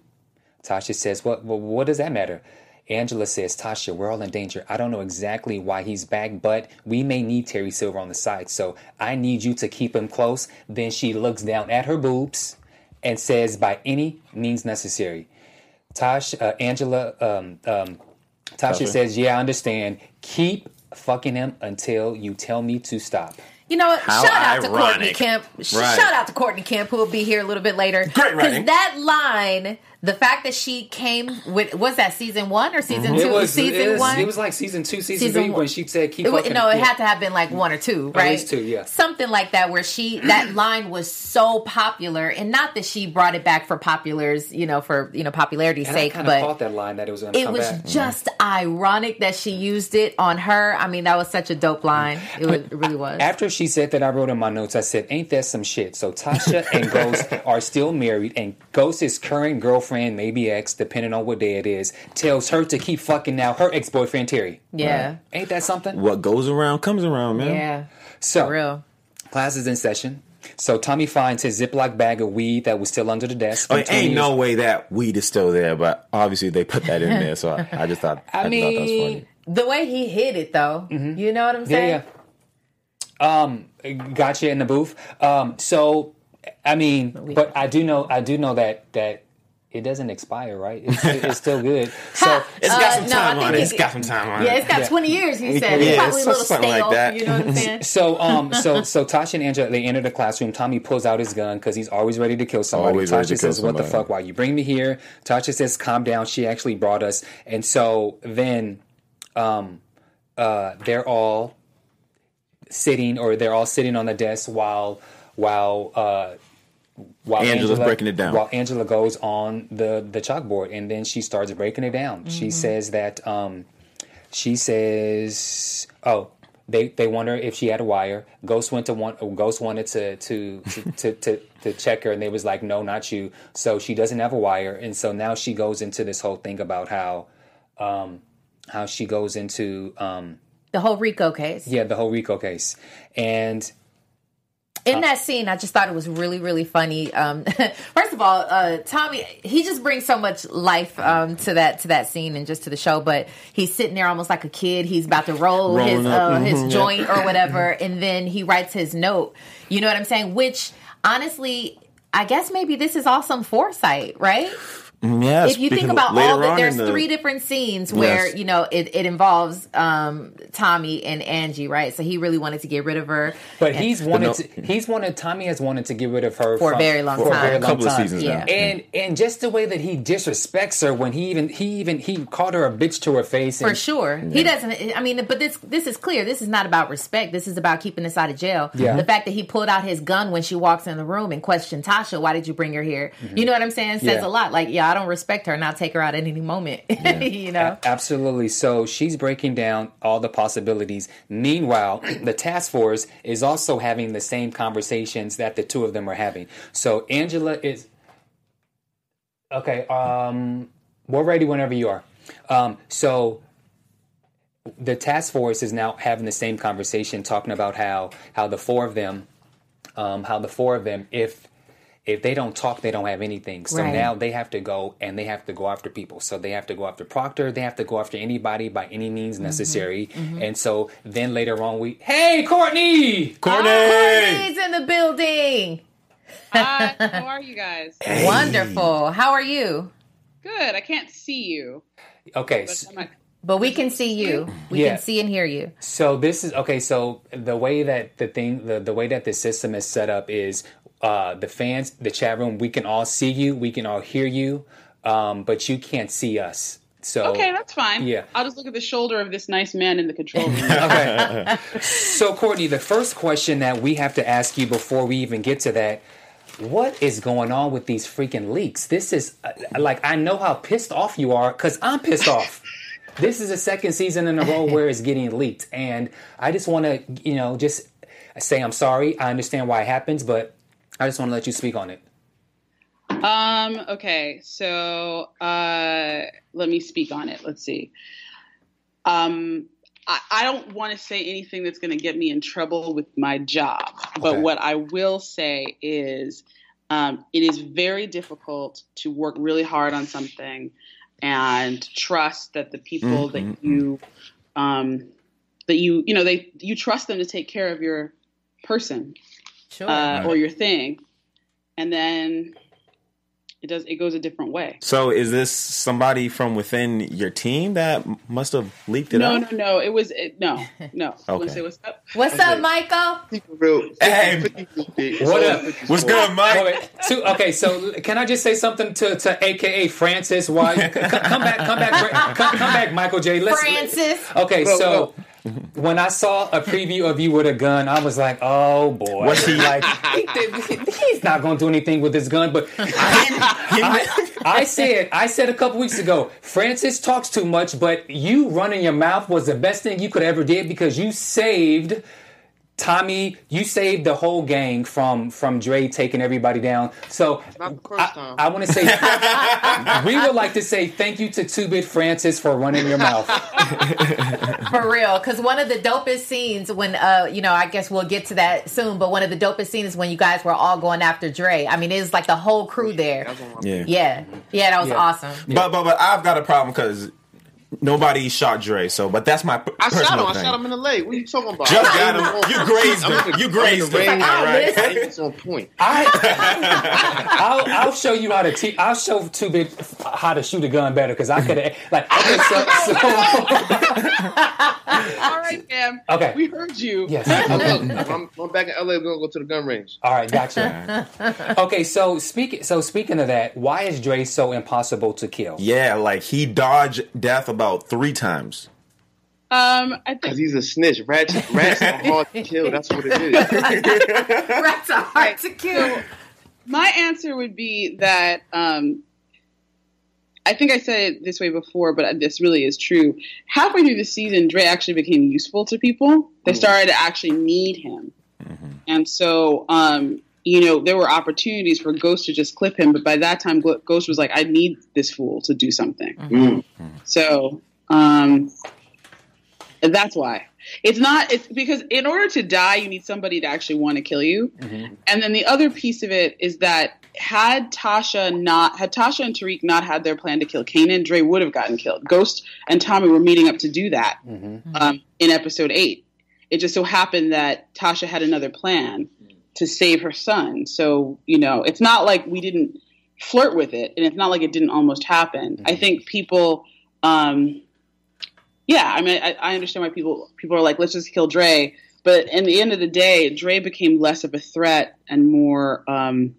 Tasha says, "What? Well, what does that matter?" Angela says, Tasha, we're all in danger. I don't know exactly why he's back, but we may need Terry Silver on the side. So I need you to keep him close. Then she looks down at her boobs and says, by any means necessary. Tosh, uh, Angela, um, um, Tasha Tasha. says, yeah, I understand. Keep fucking him until you tell me to stop. You know what? How shout out to Courtney. Kemp. Right. Shout out to Courtney Kemp, who will be here a little bit later. Great Because writing. that line, the fact that she came with, was that season one or season mm-hmm. two? It was, season it was, one? It was like season two, season, Season three one. when she said, keep It wa- fucking no, it yeah. had to have been like one or two, At right? least two, yeah. Something like that, where she that line was so popular, and not that she brought it back for populars, you know, for you know popularity's And I sake, but thought that line that it was it was back. Mm-hmm. just ironic that she used it on her. I mean, that was such a dope line. It, was, it really was. After she said that, I wrote in my notes, I said, Ain't that some shit? So Tasha and Ghost are still married, and Ghost's current girlfriend, maybe ex, depending on what day it is, tells her to keep fucking now her ex boyfriend Terry. Yeah. Ain't that something? What goes around comes around, man. Yeah. So, real. class is in session. So Tommy finds his Ziploc bag of weed that was still under the desk. Oh, from it 20 ain't years- no way that weed is still there, but obviously they put that in there, so I, I just thought I, I thought that was mean, funny. the way he hid it, though, you know what I'm Yeah, saying? yeah. Um, gotcha in the booth. Um, so I mean, but I do know, I do know that that it doesn't expire, right? It's, it's still good. So It's got some Uh, time think on it. it- It's got some time on Yeah, it. it's got Yeah. 20 years, he said. Yeah, it's probably a little something stale. like that. You know what I'm saying? So, um, so, so Tasha and Angela they enter the classroom. Tommy pulls out his gun because he's always ready to kill somebody. Always Tasha ready to kill says, "What the fuck? Why you bring me here?" Tasha says, "Calm down. She actually brought us." And so then, um, uh, they're all sitting, or they're all sitting on the desk while while uh, while Angela's Angela- breaking it down. While Angela goes on the the chalkboard, and then she starts breaking it down. She Mhm. says that um, she says, "Oh, they they wonder if she had a wire." Ghost went to one. Ghost wanted to to to, to, to to check her, and they was like, "No, not you." So she doesn't have a wire, and so now she goes into this whole thing about how um, how she goes into um, The whole RICO case. yeah the whole RICO case, and In that scene, I just thought it was really, really funny. Um, first of all, uh, Tommy, he just brings so much life um, to that to that scene and just to the show. But he's sitting there almost like a kid. He's about to roll Rolling his uh, his Mhm, yeah. joint or whatever, and then he writes his note. You know what I'm saying? Which honestly, I guess maybe this is all some foresight, right? Yes, if you think about all that, there's the- three different scenes where Yes. you know it, it involves um, Tommy and Angie, right? So he really wanted to get rid of her, But And- he's wanted to, he's wanted Tommy has wanted to get rid of her For a very long for time. a very long Couple of time. seasons now. And and just the way that he disrespects her when he even he even he called her a bitch to her face. for and- sure. He doesn't. I mean, but this this is clear. This is not about respect. This is about keeping us out of jail. Yeah. The fact that he pulled out his gun when she walks in the room and questioned Tasha, "Why did you bring her here?" You know what I'm saying? Says Yeah. a lot. Like, yeah, I don't respect her. Now take her out at any moment. you know. A- Absolutely. So she's breaking down all the possibilities. Meanwhile, the task force is also having the same conversations that the two of them are having. So Angela is okay. Um, we're ready whenever you are. Um, so the task force is now having the same conversation, talking about how how the four of them, um, how the four of them, if if they don't talk, they don't have anything. So Right. now they have to go and they have to go after people. So they have to go after Proctor. They have to go after anybody by any means mm-hmm. necessary. Mm-hmm. And so then later on, we hey Courtney, Courtney, ah, Courtney's in the building. Hi, how are you guys? Wonderful. How are you? Good. I can't see you. Okay, But s- I'm like, But we can see you. We Yeah. can see and hear you. So this is okay. So the way that the thing, the, the way that the system is set up is uh, the fans, the chat room. We can all see you, we can all hear you, um, but you can't see us. So okay, that's fine. Yeah. I'll just look at the shoulder of this nice man in the control room. okay. so Courtney, the first question that we have to ask you before we even get to that. What is going on with these freaking leaks? This is uh, like I know how pissed off you are because I'm pissed off. This is the second season in a row where it's getting leaked, and I just want to, you know, just say I'm sorry. I understand why it happens, but I just want to let you speak on it. Um, okay, so uh, let me speak on it. Let's see. Um, I, I don't want to say anything that's going to get me in trouble with my job, but Okay. what I will say is um, it is very difficult to work really hard on something and trust that the people that you um, that you you know they you trust them to take care of your person Sure. uh, or your thing, and then it does it goes a different way. So is this somebody from within your team that must have leaked it No, out? no, no. It was it, no, no. Okay. say what's up? What's up, Michael? Hey, What up? what's good, Mike? Wait, wait. Two, okay, so can I just say something to, to AKA Francis? Why? c- c- come back, come back, come, come back, Michael J. Let's, Francis. Okay, so when I saw a preview of you with a gun, I was like, oh boy. Was he- like, he he's not going to do anything with his gun, but I, I said, I said a couple weeks ago, Francis talks too much, but you running your mouth was the best thing you could ever did because you saved Tommy, you saved the whole gang from from Dre taking everybody down. So I, I want to say we would like to say thank you to Two Bit Francis for running your mouth. For real, because one of the dopest scenes when, uh, you know, I guess we'll get to that soon, but one of the dopest scenes when you guys were all going after Dre. I mean, it was like the whole crew there. Yeah. Yeah, yeah, that was Yeah. awesome. But but but I've got a problem because nobody shot Dre. So, but that's my p- I shot personal him. I shot him in the leg. What are you talking about? Just got him. You grazed him. You grazed I'm in the him. ring, All right. I think it's on point. I'll, I'll show you how to teach. I'll show Two Bit how to shoot a gun better because I could have like. Okay, so, so All right, Cam. Okay. we heard you. Yes. I'm, I'm, I'm back in LA. We're gonna go to the gun range. All right, gotcha. okay, so speaking so speaking of that, why is Dre so impossible to kill? Yeah, like he dodged death about three times. Um, I think Cause he's a snitch. Rats, rats are hard to kill. That's what it is. Rats are hard to kill. my answer would be that um, I think I said it this way before, but this really is true. Halfway through the season, Dre actually became useful to people. They started to actually need him, and so um, you know there were opportunities for Ghost to just clip him, but by that time, Glo- Ghost was like, "I need this fool to do something." Mm. So um, that's why. It's not. It's because in order to die, you need somebody to actually want to kill you. And then the other piece of it is that had Tasha not had Tasha and Tariq not had their plan to kill Kanan, Dre would have gotten killed. Ghost and Tommy were meeting up to do that um, in episode eight. It just so happened that Tasha had another plan to save her son. So you know, it's not like we didn't flirt with it, and it's not like it didn't almost happen. Mm-hmm. I think people, um, yeah, I mean, I, I understand why people people are like, let's just kill Dre. But in the end of the day, Dre became less of a threat and more um,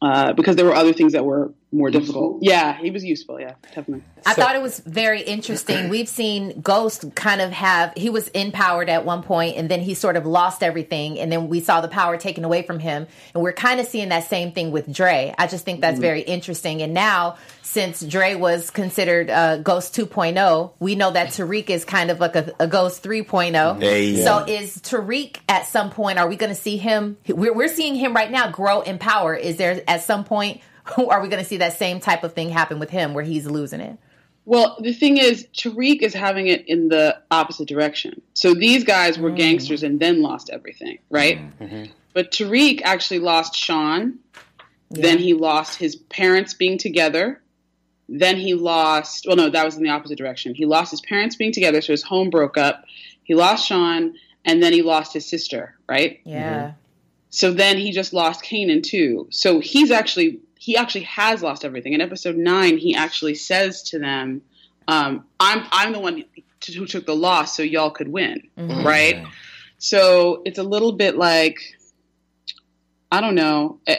uh, because there were other things that were more difficult. Yeah, he was useful. Yeah, definitely. I thought it was very interesting. We've seen Ghost kind of have he was empowered at one point and then he sort of lost everything and then we saw the power taken away from him and we're kind of seeing that same thing with Dre. I just think that's Mhm. very interesting and now since Dre was considered uh, Ghost 2.0, we know that Tariq is kind of like a, a Ghost 3.0. Hey. So is Tariq at some point are we going to see him we're, we're seeing him right now grow in power. Is there at some point are we going to see that same type of thing happen with him where he's losing it? Well, the thing is, Tariq is having it in the opposite direction. So these guys were mm. gangsters and then lost everything, right? Mm. Mm-hmm. But Tariq actually lost Sean. Then he lost his parents being together. Then he lost, well, no, that was in the opposite direction. He lost his parents being together, so his home broke up. He lost Sean, and then he lost his sister, right? Yeah. Mm-hmm. So then he just lost Kanan too. So he's actually he actually has lost everything. In episode nine, he actually says to them, um, "I'm I'm the one to, who took the loss, so y'all could win, Mhm. right?" So it's a little bit like I don't know. I,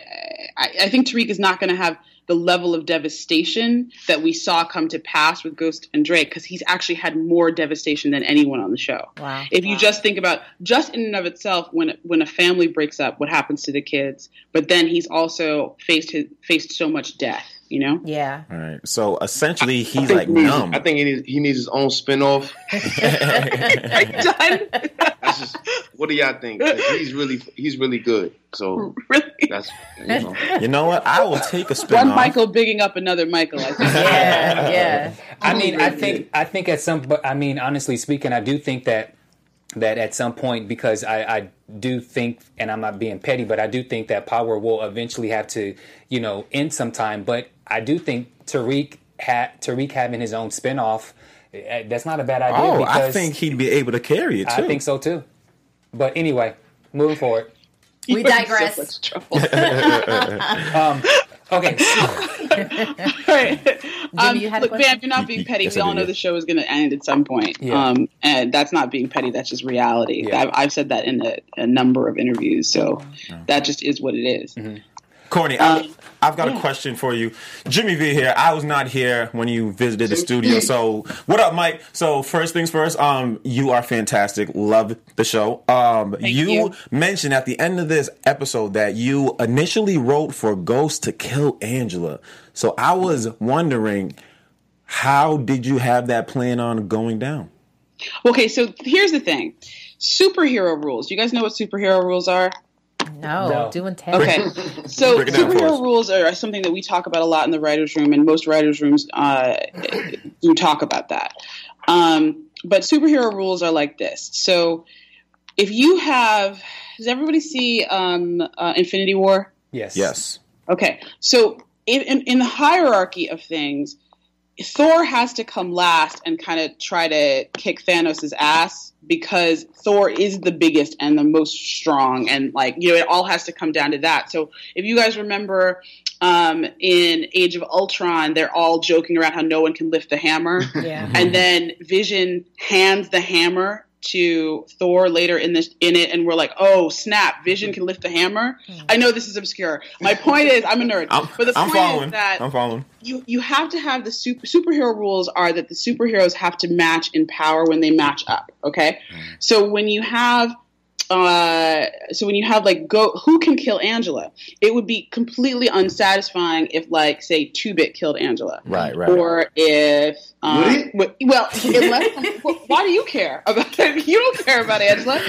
I, I think Tariq is not going to have the level of devastation that we saw come to pass with Ghost and Drake because he's actually had more devastation than anyone on the show. Wow. If you just think about just in and of itself, when when a family breaks up, what happens to the kids? But then he's also faced his, faced so much death. You know. Yeah. All right. So essentially, he's like he needs- numb. I think he needs, he needs his own spinoff. That's just, what do y'all think? He's really he's really good. So really, that's you know. You know what? I will take a spin One. Michael bigging up another Michael. I think. yeah, yeah. I mean, I think I think at some, but I mean, honestly speaking, I do think that that at some point because I, I do think, and I'm not being petty, but I do think that power will eventually have to, you know, end sometime. But I do think Tariq ha- Tariq having his own spinoff, eh, that's not a bad idea. Oh, I think he'd be able to carry it too. I think so too. But anyway, moving forward. We digress. um, okay. right. Um, you had a look, question? Bam, you're not being petty. Yes, we all know yeah. the show is going to end at some point. Yeah. Um, and that's not being petty. That's just reality. I've, I've said that in a, a number of interviews. So that just is what it is. Courtney, I, I've got a question for you. Jimmy V here. I was not here when you visited the studio. So, what up, Mike? So, first things first. Um, you are fantastic. Love the show. Um, you, you. mentioned at the end of this episode that you initially wrote for Ghost to kill Angela. So, I was wondering, how did you have that plan on going down? Okay, so here's the thing superhero rules. You guys know what superhero rules are? No, No. doing ten. Okay, so Break it down for us. superhero rules are something that we talk about a lot in the writers' room, and most writers' rooms uh, do talk about that. Um, but superhero rules are like this. So, if you have, does everybody see um, uh, Infinity War? Yes. Yes. Okay, so in, in, in the hierarchy of things, Thor has to come last and kind of try to kick Thanos' ass because Thor is the biggest and the most strong, and like you know, it all has to come down to that. So if you guys remember um, in Age of Ultron, they're all joking around how no one can lift the hammer, Yeah. and then Vision hands the hammer to Thor later in this in it, and we're like, oh snap, Vision can lift the hammer. I know this is obscure. My point is, I'm a nerd, I'm, but the I'm point following. is that I'm following. you you have to have the super superhero rules are that the superheroes have to match in power when they match up. Okay, mm. so when you have. Uh, so when you have like go who can kill Angela, it would be completely unsatisfying if like say two bit killed Angela, Right, right. or if um, Would it? well, unless well, why do you care about that? You don't care about Angela.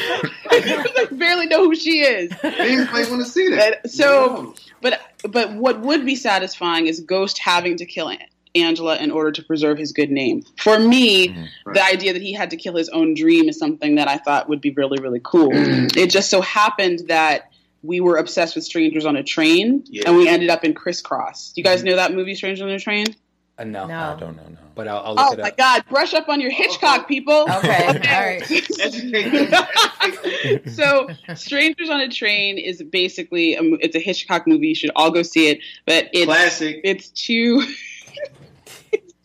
you barely know who she is. They might want to see that. And so, but but what would be satisfying is Ghost having to kill An- Angela in order to preserve his good name. For me, Mm-hmm. the idea that he had to kill his own dream is something that I thought would be really really cool. Mm. It just so happened that we were obsessed with Strangers on a Train, Yeah. and we ended up in Crisscross. Do you guys know that movie, Strangers on a Train? Uh, no, No. I don't know. No. but I'll, I'll look Oh it my. God! Brush up on your Hitchcock, people. Okay, all right. so strangers on a train is basically a, it's a hitchcock movie you should all go see it but it's Classic. it's two it's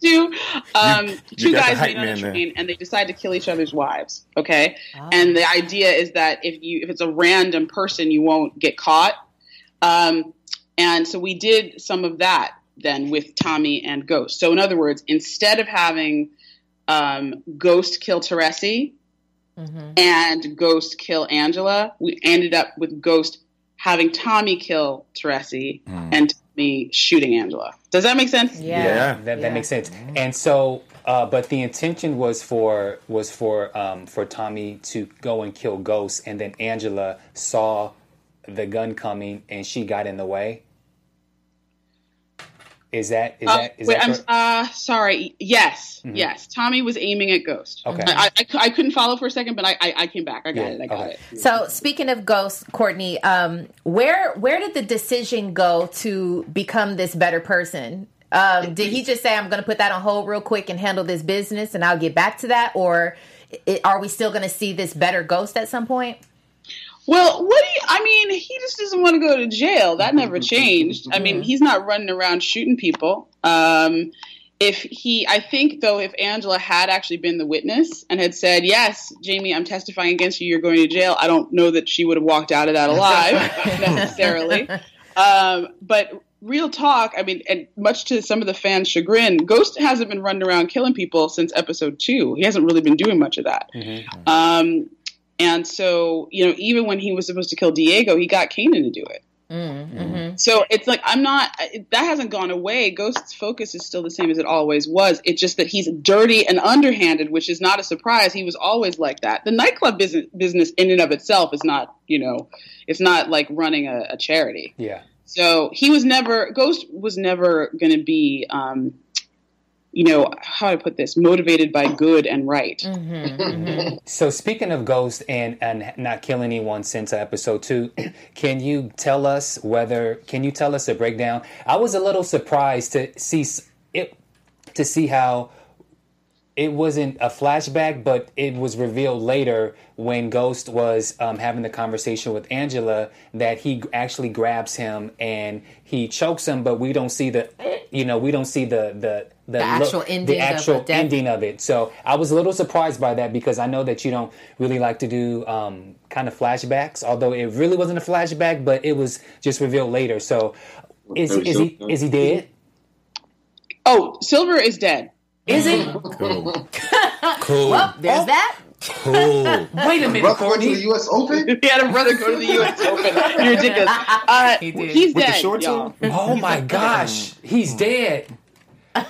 two um you two got guys hype meet on a train and they decide to kill each other's wives okay? Oh. and the idea is that if you if it's a random person you won't get caught. Um and so we did some of that then with tommy and ghost. So in other words instead of having um, ghost kill teresi and Ghost kill Angela. We ended up with Ghost having Tommy kill Teresi and Tommy shooting Angela. Does that make sense? Yeah, that, that makes sense. And so, uh, but the intention was for was for um, for Tommy to go and kill Ghost, and then Angela saw the gun coming, and she got in the way. Is that is Uh, that is wait, that I'm uh, sorry. Yes, Mhm. yes. Tommy was aiming at Ghost. Okay. I, I, I couldn't follow for a second, but I, I, I came back. I got Yeah, it. I got okay. it. So speaking of ghosts, Courtney, um, where where did the decision go to become this better person? Um, did he just say, "I'm going to put that on hold real quick and handle this business, and I'll get back to that," or i are we still going to see this better ghost at some point? Well, what do you? I mean, he just doesn't want to go to jail. That never changed. I mean, he's not running around shooting people. Um, if he, I think though, if Angela had actually been the witness and had said, "Yes, Jamie, I'm testifying against you. You're going to jail," I don't know that she would have walked out of that alive necessarily. Um, but real talk, I mean, and much to some of the fans' chagrin, Ghost hasn't been running around killing people since episode two. He hasn't really been doing much of that. Um, and so, you know, even when he was supposed to kill Diego, he got Kanan to do it. Mm-hmm. So it's like I'm not. That hasn't gone away. Ghost's focus is still the same as it always was. It's just that he's dirty and underhanded, which is not a surprise. He was always like that. The nightclub business, business in and of itself is not, you know, it's not like running a, a charity. Yeah. So he was never. Ghost was never going to be. Um, you know how do I put this? Motivated by good and right. So speaking of Ghost and and not killing anyone since episode two, can you tell us whether can you tell us a breakdown? I was a little surprised to see it to see how it wasn't a flashback, but it was revealed later when Ghost was um, having the conversation with Angela that he actually grabs him and he chokes him, but we don't see the, you know, we don't see the the The actual ending the of actual the ending of it. So I was a little surprised by that because I know that you don't really like to do um, kind of flashbacks, although it really wasn't a flashback, but it was just revealed later. So is is he is he dead? Oh, Silver is dead. Is it? Cool. Well, there's that. Cool. Wait a minute, Brother going to the U.S. Open? he had a brother go to the U.S. Open. You're ridiculous. Uh, He did. He's With the dead, shorts y'all. on? Oh my gosh, he's dead.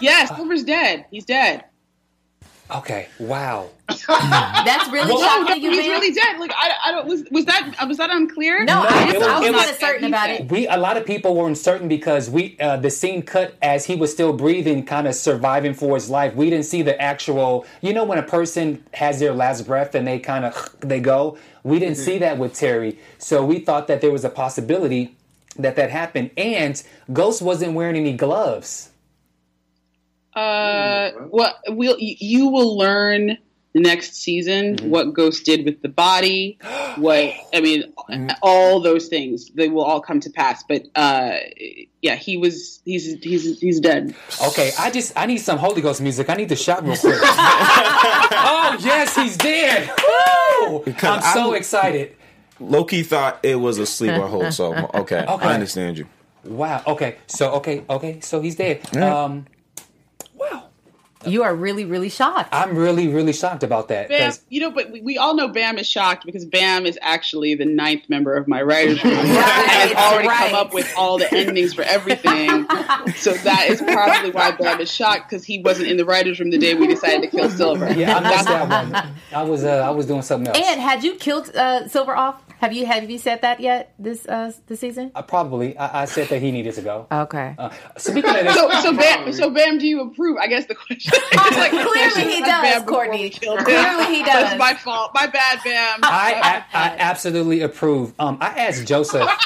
Yes, Silver's dead. He's dead. Okay, wow. That's really No, no, you, he's man. really dead. Like I, I don't. Was, was that was that unclear? No, I, it was, was- I was it not certain about it. We a lot of people were uncertain because we uh, the scene cut as he was still breathing, kind of surviving for his life. We didn't see the actual. You know when a person has their last breath and they kind of they go. We didn't see that with Terry, so we thought that there was a possibility that that happened. And Ghost wasn't wearing any gloves. Uh, well, we'll you, you will learn next season Mm-hmm. what Ghost did with the body. What I mean, Mm-hmm. all those things they will all come to pass. But uh, yeah, he was he's he's he's dead. Okay, I just I need some Holy Ghost music. I need to shout real quick. oh yes, he's dead. Woo! Because I'm so I- excited. Loki thought it was a sleeper hold, so okay, Okay. I understand you. Wow. Okay. So okay. Okay. So he's dead. Yeah. Um, You are really, really shocked. I'm really, really shocked about that. Bam, 'cause- you know, but we, we all know Bam is shocked because Bam is actually the ninth member of my writers room and has already right. come up with all the endings for everything. so that is probably why Bam is shocked because he wasn't in the writers room the day we decided to kill Silver. Yeah, I missed that one. I was uh, I was doing something else. And had you killed uh, Silver off? Have you have you said that yet this uh, this season? I probably I, I said that he needed to go. Okay. Uh, speaking of this, So, so Bam, so Bam, do you approve? I guess the question. is like, Clearly he does, before we Courtney. killed. Clearly he does. That's my fault. My bad, Bam. I, I I absolutely approve. Um, I asked Joseph.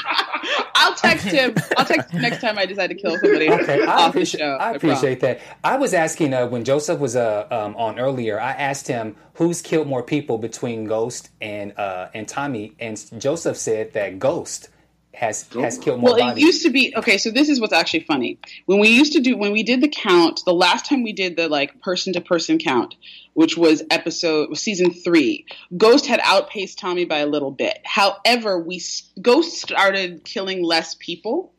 I'll text him. I'll text him next time I decide to kill somebody Okay, I off the appreciate, show. I appreciate that. I was asking uh, when Joseph was uh, um, on earlier. I asked him who's killed more people between Ghost and uh, and Tommy, and Joseph said that Ghost has has killed more Well, it used to be okay. So this is what's actually funny. When we used to do when we did the count, the last time we did the like person to person count, which was episode season three, Ghost had outpaced Tommy by a little bit. However, we Ghost started killing less people.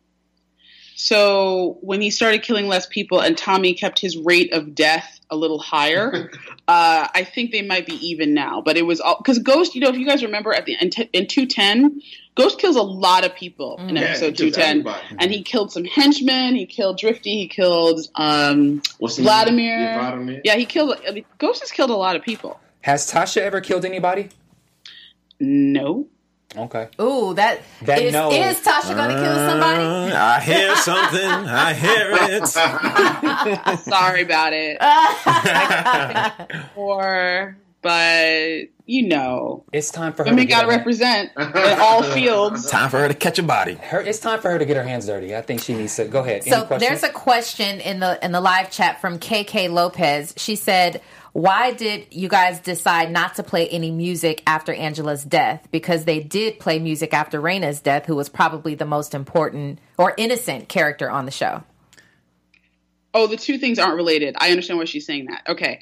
So when he started killing less people and Tommy kept his rate of death a little higher, uh, I think they might be even now. But it was all because Ghost, you know, if you guys remember at the in, t- in two ten, Ghost kills a lot of people in Yeah, episode two ten, and he killed some henchmen. He killed Drifty. He killed um, What's Vladimir. name? Yeah, Vladimir. Yeah, he killed. I mean, Ghost has killed a lot of people. Has Tasha ever killed anybody? No. Okay. Ooh, that, That is, no. is Tasha going to kill somebody? Uh, I hear something. I hear it. Sorry about it. or, but you know, It's time for her. women got to represent in all fields. Time for her to catch a body. Her, it's time for her to get her hands dirty. I think she needs to go ahead. So questions? there's a question in the in the live chat from KK Lopez. She said, "Why did you guys decide not to play any music after Angela's death? Because they did play music after Raina's death, who was probably the most important or innocent character on the show." Oh, the two things aren't related. I understand why she's saying that. Okay.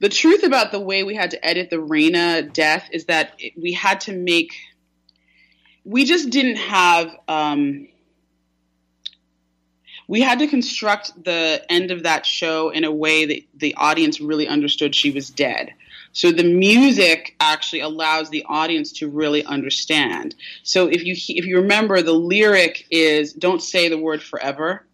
The truth about the way we had to edit the Raina death is that we had to make. We just didn't have. Um, we had to construct the end of that show in a way that the audience really understood she was dead. So the music actually allows the audience to really understand. So if you if you remember, the lyric is "Don't say the word forever."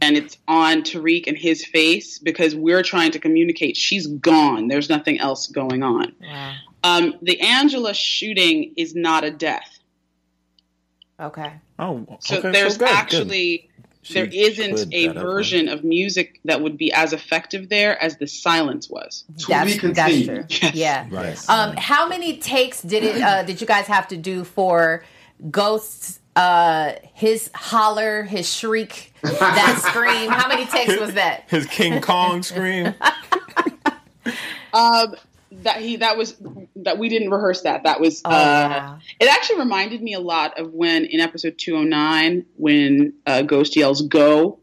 and it's on Tariq and his face because we're trying to communicate she's gone. There's nothing else going on. Um, the Angela shooting is not a death. Okay. Oh, So there's good, good. actually there She isn't a that up, version of music that would be as effective there as the silence was. That's, that's true. Yeah. Right. Um, how many takes did it? Uh, did you guys have to do for Ghost's uh, his holler, his shriek, that scream? How many takes was that? His King Kong scream. Um, that he that was that we didn't rehearse that. That was Oh, uh, wow. it actually reminded me a lot of when in episode 209 when uh, Ghost yells "Go."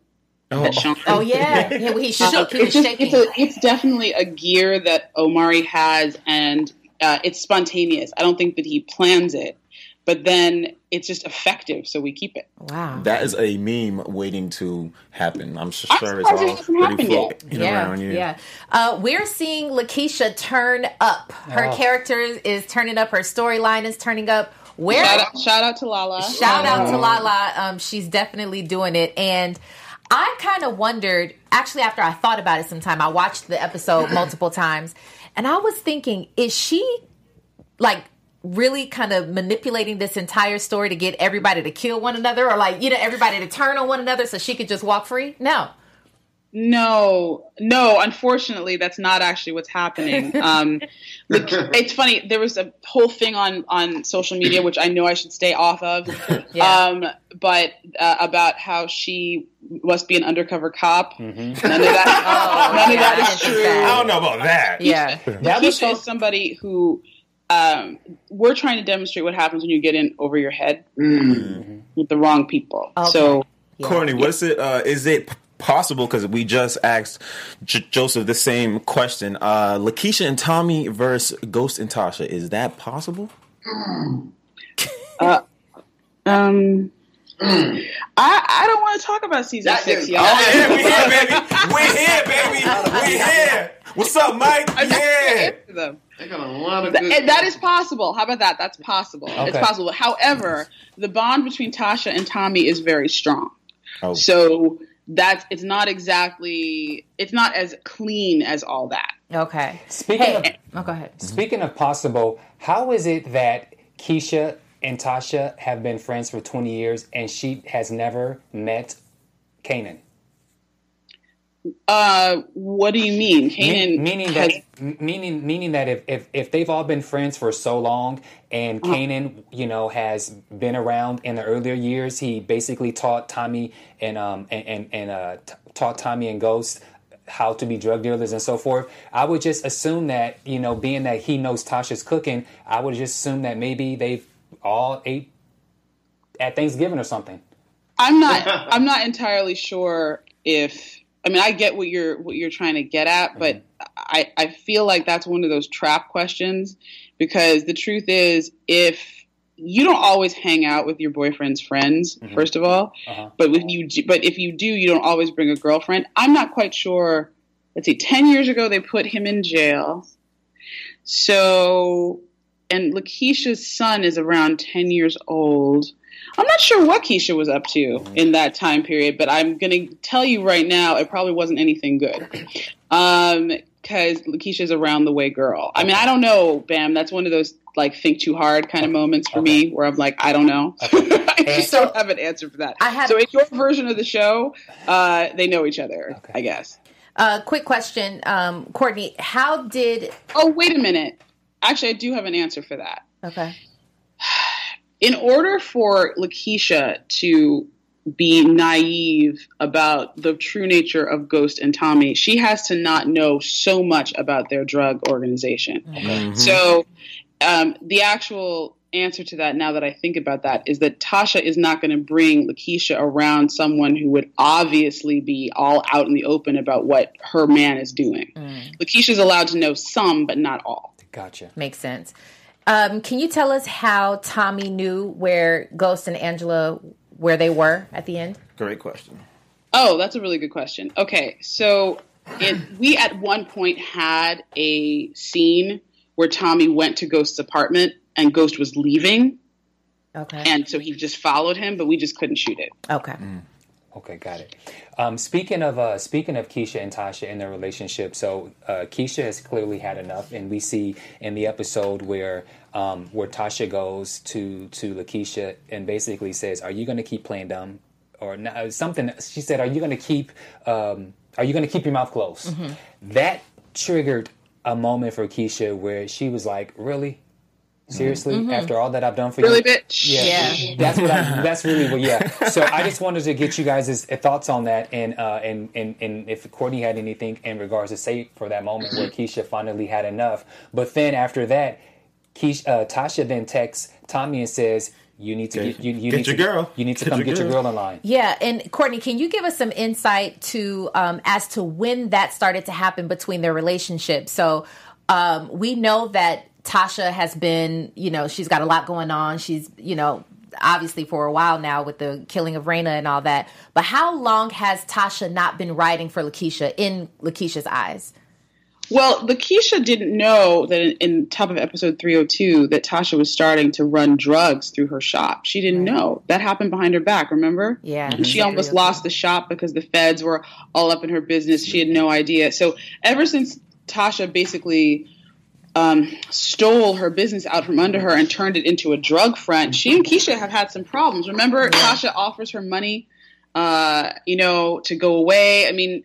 at Sean. Oh yeah, yeah. He shook. Uh, he it's just- It's, a, it's definitely a gear that Omari has, and uh, it's spontaneous. I don't think that he plans it, but then it's just effective, so we keep it. Wow. That is a meme waiting to happen. I'm sure I'm it's surprised it all hasn't pretty happened yet. floating yeah, around. Yeah. yeah. Uh, we're seeing Lakeisha turn up. Her Oh. character is turning up. Her storyline is turning up. Where Shout out, shout out to Lala. Shout out to Lala. Um, she's definitely doing it. And I kind of wondered, actually, after I thought about it sometime, I watched the episode multiple times, and I was thinking, is she like really kind of manipulating this entire story to get everybody to kill one another or like, you know, everybody to turn on one another so she could just walk free? No. No, no. Unfortunately, that's not actually what's happening. Um, look, it's funny. There was a whole thing on on social media, which I know I should stay off of. um, but uh, about how she must be an undercover cop. None of that. none of that is true. I don't know about that. Yeah. That was somebody who um, we're trying to demonstrate what happens when you get in over your head with the wrong people. So Courtney, what's it? Uh, is it possible? Because we just asked J- Joseph the same question. Uh, Lakeisha and Tommy versus Ghost and Tasha. Is that possible? Uh, um, I I don't want to talk about season six, y'all. Oh, yeah, we here, baby. We here, baby. We here. What's up, Mike? Yeah. them. They got a lot of good. and that is possible. How about that? That's possible. It's possible. However, the bond between Tasha and Tommy is very strong. Oh. So that's it's not exactly it's not as clean as all that. Okay. Speaking of, eh, oh, go ahead. Mm-hmm. Speaking of possible, how is it that Keisha and Tasha have been friends for 20 years and she has never met Kanan? Uh, what do you mean, Kanan? meaning that meaning meaning that if, if if they've all been friends for so long and Uh-huh. Kanan, you know, has been around in the earlier years, he basically taught Tommy and um and and, and uh t- taught Tommy and Ghost how to be drug dealers and so forth. I would just assume that, you know, being that he knows Tasha's cooking, I would just assume that maybe they've all ate at Thanksgiving or something. I'm not. I'm not entirely sure if. I mean, I get what you're what you're trying to get at, but mm-hmm. I I feel like that's one of those trap questions because the truth is, if you don't always hang out with your boyfriend's friends, mm-hmm. first of all, uh-huh. but if you do, but if you do, you don't always bring a girlfriend. I'm not quite sure. Let's see. Ten years ago, they put him in jail. So, and Lakeisha's son is around ten years old. I'm not sure what Keisha was up to in that time period, but I'm going to tell you right now, it probably wasn't anything good. Um, because Lakeisha's a round the way girl. I mean, I don't know, Bam. That's one of those like think too hard kind of moments for me, where I'm like, I don't know. I just don't have an answer for that. so in your version of the show, uh, they know each other, I guess. Uh, quick question, um, Courtney. How did? Oh, wait a minute. Actually, I do have an answer for that. Okay. in order for Lakeisha to be naive about the true nature of Ghost and Tommy, she has to not know so much about their drug organization. Mm-hmm. So, um, the actual answer to that, now that I think about that, is that Tasha is not going to bring Lakeisha around someone who would obviously be all out in the open about what her man is doing. Lakeisha's allowed to know some, but not all. Gotcha. Makes sense. Um, can you tell us how Tommy knew where Ghost and Angela where they were at the end? Great question. Oh, that's a really good question. Okay, so it, we at one point had a scene where Tommy went to Ghost's apartment and Ghost was leaving, Okay. and so he just followed him, but we just couldn't shoot it. Okay. Okay, got it. Um, speaking of uh, speaking of Keisha and Tasha and their relationship, so uh, Keisha has clearly had enough, and we see in the episode where um, where Tasha goes to to Lakeisha and basically says, "Are you going to keep playing dumb?" or n- uh, something. She said, "Are you going to keep um, Are you going to keep your mouth closed?" That triggered a moment for Keisha where she was like, "Really." Seriously, Mhm. after all that I've done for Really, you, bitch? Yeah, Yeah. that's what. I, that's really what. Yeah. So I just wanted to get you guys' thoughts on that, and uh, and and and if Courtney had anything in regards to say for that moment where Keisha finally had enough. But then after that, Keisha, uh, Tasha then texts Tommy and says, "You need to Get- get, you, you get need your to, girl. You need to Get come your get your girl." girl in line." Yeah, and Courtney, can you give us some insight to um, as to when that started to happen between their relationship? So um, we know that Tasha has been, you know, she's got a lot going on. She's, you know, obviously for a while now with the killing of Raina and all that. But how long has Tasha not been writing for Lakeisha in Lakeisha's eyes? Well, Lakeisha didn't know that in, in top of episode 302 that Tasha was starting to run drugs through her shop. She didn't know. That happened behind her back, remember? Yeah. And she almost oh lost the shop because the feds were all up in her business. She had no idea. So ever since Tasha basically um, stole her business out from under her and turned it into a drug front, she and Keisha have had some problems. Remember, Tasha offers her money, uh, you know, to go away. I mean,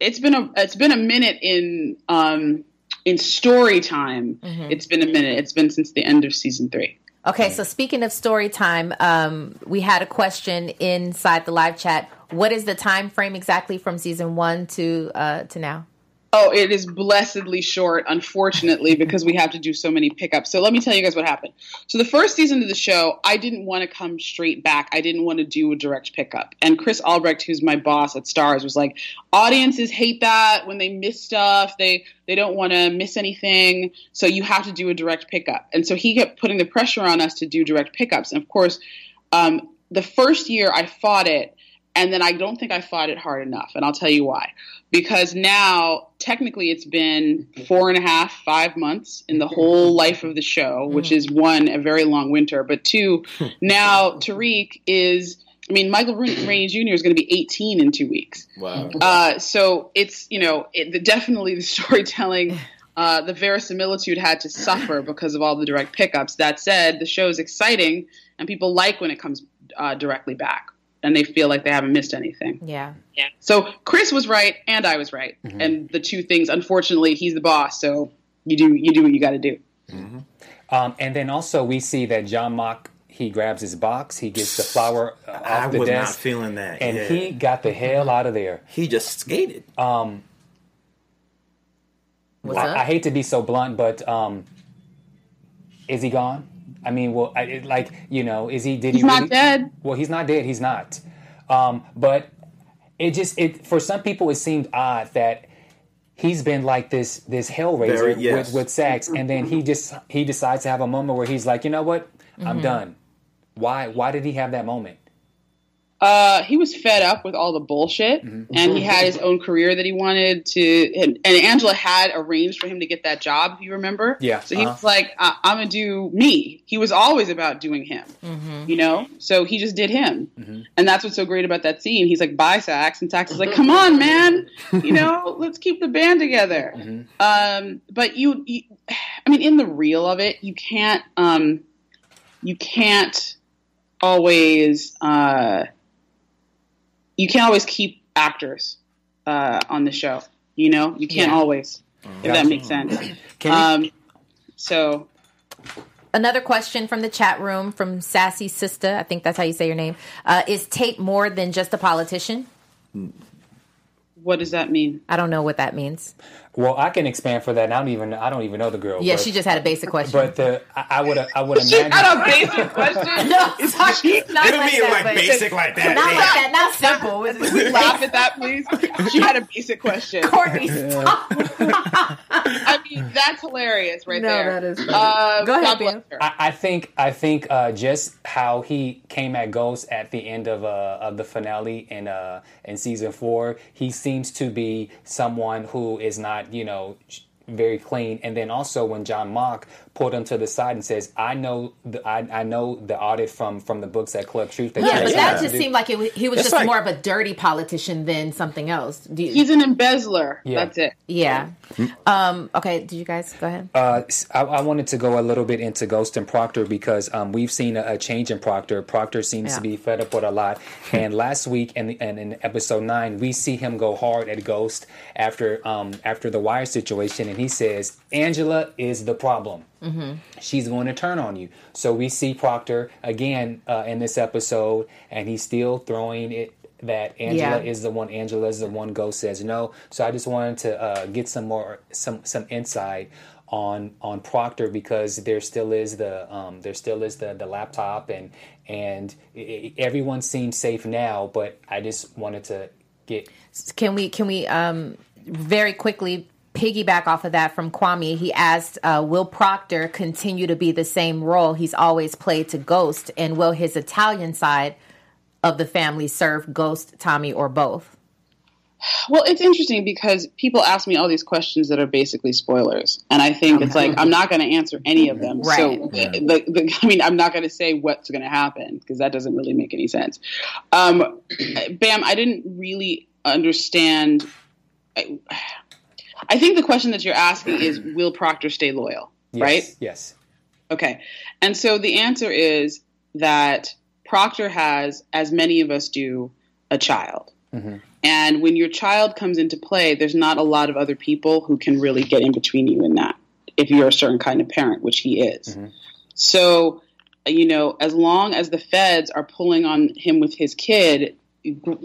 it's been a it's been a minute in um, in story time. It's been a minute. It's been since the end of season three. Okay, so speaking of story time, um, we had a question inside the live chat. What is the time frame exactly from season one to uh, to now? Oh, it is blessedly short, unfortunately, because we have to do so many pickups. So let me tell you guys what happened. So the first season of the show, I didn't want to come straight back. I didn't want to do a direct pickup. And Chris Albrecht, who's my boss at Starz, was like, audiences hate that when they miss stuff. They they don't want to miss anything. So you have to do a direct pickup. And so he kept putting the pressure on us to do direct pickups. And of course, um, the first year I fought it, and then I don't think I fought it hard enough. And I'll tell you why. Because now, technically, it's been four and a half, five months in the whole life of the show, which is one, a very long winter, but two, now Tariq is. I mean, Michael Rainey Jr. is going to be 18 in two weeks. Wow. Uh, so it's you know it, the, definitely the storytelling, uh, the verisimilitude had to suffer because of all the direct pickups. That said, the show is exciting and people like when it comes uh, directly back. And they feel like they haven't missed anything. Yeah. Yeah. So Chris was right and I was right. Mm-hmm. And the two things unfortunately he's the boss, so you do you do what you got to do. Um, and then also we see that John Mak he grabs his box, he gets the flower uh, off I the was not feeling that, and yeah. he got the hell out of there. He just skated. Um, What's I, up? I hate to be so blunt, but um, is he gone? I mean, well, I, it, like you know, is he? Did He's he? not really- dead. Well, he's not dead. He's not. Um, but it just it for some people it seemed odd that he's been like this this hellraiser Very- yes. with, with sex, and then he just he decides to have a moment where he's like, you know what, I'm Mhm. done. Why why did he have that moment? Uh, he was fed up with all the bullshit, Mm-hmm. and he had his own career that he wanted to. And, and Angela had arranged for him to get that job, if you remember. Yeah, So he uh-huh. was like, I- "I'm gonna do me." He was always about doing him, you know. So he just did him, and that's what's so great about that scene. He's like, "Bye, Saxe," and Saxe is like, "Come on, man, you know, let's keep the band together." Um, but you, you, I mean, in the real of it, you can't, um, you can't always, uh, you can't always keep actors uh, on the show. You know, you can't Yeah. always. If that makes sense. Can um, so Another question from the chat room from Sassy Sister. I think that's how you say your name. Uh, is Tate more than just a politician? What does that mean? I don't know what that means. Well, I can expand for that. and I don't even I don't even know the girl. Yeah, but- she just had a basic question. But the I- I would I would She imagine. had a basic question. no, sorry, not It'll like be that, like basic like that, Not like that. Not simple. It's- Can we laugh at that, please? She had a basic question. Courtney, I mean, that's hilarious, right there. No, there. that is funny. Uh, Go ahead, Ben. I, I think I think uh, just how he came at Ghost at the end of uh, of the finale in uh, in season four, he seems to be someone who is not you know very clean. And then also when John Mak pulled him to the side and says, "I know the, I, I know the audit from from the books at Club Truth." That Yeah, but that just do." seemed like it was, he was It's just like- more of a dirty politician than something else. Do you, He's an embezzler. Yeah. That's it. yeah. Um, okay, did you guys go ahead? Uh, s- I, I wanted to go a little bit into Ghost and Proctor because um, we've seen a, a change in Proctor. Proctor seems Yeah. to be fed up with a lot. and last week, in, in, in episode nine, we see him go hard at Ghost after um, after the wire situation, and he says Angela is the problem. Mm-hmm. She's going to turn on you. So we see Proctor again uh, in this episode, and he's still throwing it that Angela Yeah. is the one. Angela is the one. Ghost says no. So I just wanted to uh, get some more some some insight on on Proctor because there still is the um, there still is the the laptop and and i i everyone seems safe now. But I just wanted to get Can we can we um very quickly piggyback off of that from Kwame? He asked, uh, "Will Proctor continue to be the same role he's always played to Ghost, and will his Italian side of the family serve Ghost, Tommy, or both?" Well, it's interesting because people ask me all these questions that are basically spoilers, and I think it's like I'm not going to answer any of them. Right. So, the, the, I mean, I'm not going to say what's going to happen because that doesn't really make any sense. Um, Bam, I didn't really understand. I, I think the question that you're asking is, will Proctor stay loyal? yes, Right? Yes. Okay. And so the answer is that Proctor has, as many of us do, a child. Mm-hmm. And when your child comes into play, there's not a lot of other people who can really get in between you in that, if you're a certain kind of parent, which he is. So, you know, as long as the feds are pulling on him with his kid,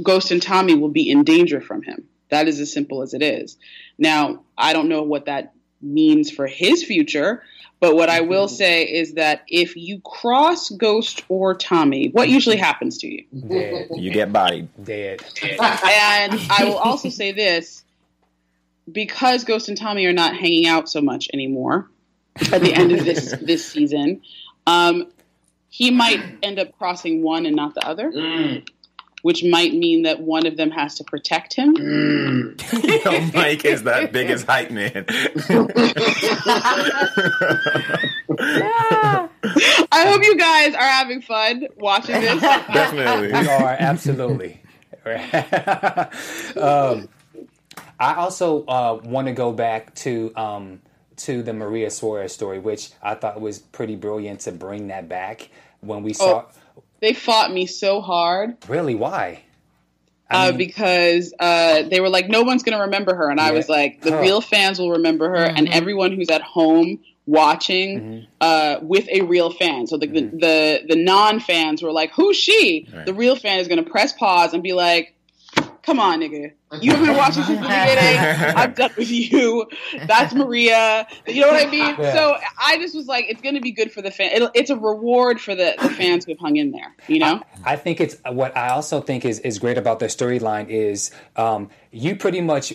Ghost and Tommy will be in danger from him. That is as simple as it is. Now, I don't know what that means for his future, but what I will mm-hmm. say is that if you cross Ghost or Tommy, what usually mm-hmm. happens to you? Dead. You get bodied. Dead. and I will also say this because Ghost and Tommy are not hanging out so much anymore at the end of this this season, um, he might end up crossing one and not the other, mm. Which might mean that one of them has to protect him. Yo, Mike is that biggest hype man. yeah. I hope you guys are having fun watching this. Definitely. We are absolutely. um, I also uh, want to go back to um, to the Maria Suarez story, which I thought was pretty brilliant to bring that back when we saw. They fought me so hard. Really? Why? uh, because uh, they were like, no one's going to remember her. And I was like, the Huh. real fans will remember her, and everyone who's at home watching Mm-hmm. uh, with a real fan. So the, the, the, the non fans were like, who's she? Right. The real fan is going to press pause and be like, come on, nigga. You've been watching since the beginning. I'm done with you. That's Maria. You know what I mean? Yeah. So I just was like, it's going to be good for the fan. It'll, it's a reward for the, the fans who've hung in there, you know? I think it's what I also think is, is great about the storyline is um, you pretty much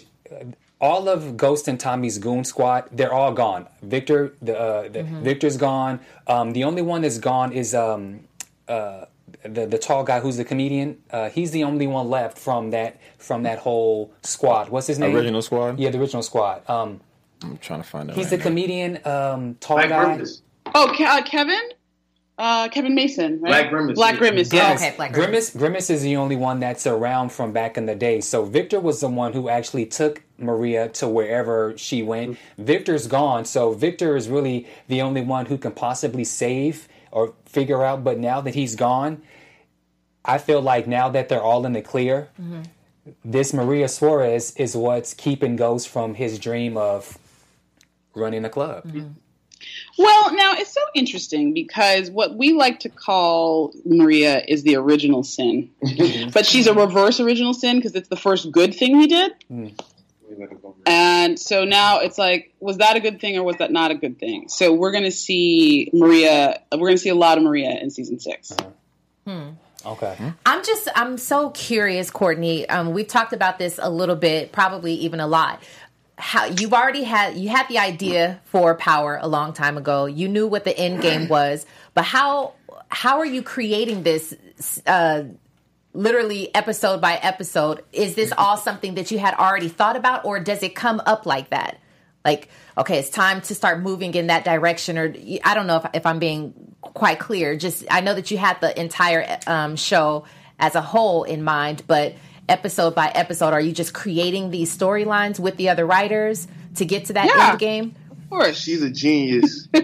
all of Ghost and Tommy's goon squad they're all gone. Victor the, uh, the Victor's gone. Um, the only one that's gone is um, uh, the the tall guy who's the comedian. Uh, he's the only one left from that from that whole squad. What's his name? Original squad? Yeah, the original squad. Um, I'm trying to find out. he's right the comedian. Um, tall Black guy. Grimace. Oh, Ke- uh, Kevin? Uh, Kevin Mason, right? Black Grimace. Black Grimace. Grimace. Yeah. Grimace. Grimace is the only one that's around from back in the day. So Victor was the one who actually took Maria to wherever she went. Victor's gone, so Victor is really the only one who can possibly save or figure out. But now that he's gone, I feel like now that they're all in the clear, this Maria Suarez is what's keeping Ghost from his dream of running a club. Mm-hmm. Well, now it's so interesting because what we like to call Maria is the original sin, mm-hmm. but she's a reverse original sin because it's the first good thing he did. Mm. And so now it's like, was that a good thing or was that not a good thing? So we're going to see Maria, we're going to see a lot of Maria in season six. Okay. I'm just I'm so curious, Courtney. Um, we've talked about this a little bit, probably even a lot. How you've already had you had the idea for power a long time ago. You knew what the end game was, but how how are you creating this? Uh, literally episode by episode. Is this all something that you had already thought about, or does it come up like that? Like, okay, it's time to start moving in that direction, or I don't know if, if I'm being quite clear. Just I know that you had the entire um, show as a whole in mind, but episode by episode, are you just creating these storylines with the other writers to get to that Yeah. end game? Of course. She's a genius.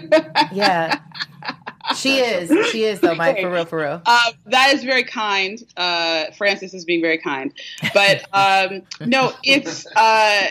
Yeah, she is. She is though, Mike. For real, for real. Uh, that is very kind. Uh, Francis is being very kind. But um, no, it's uh,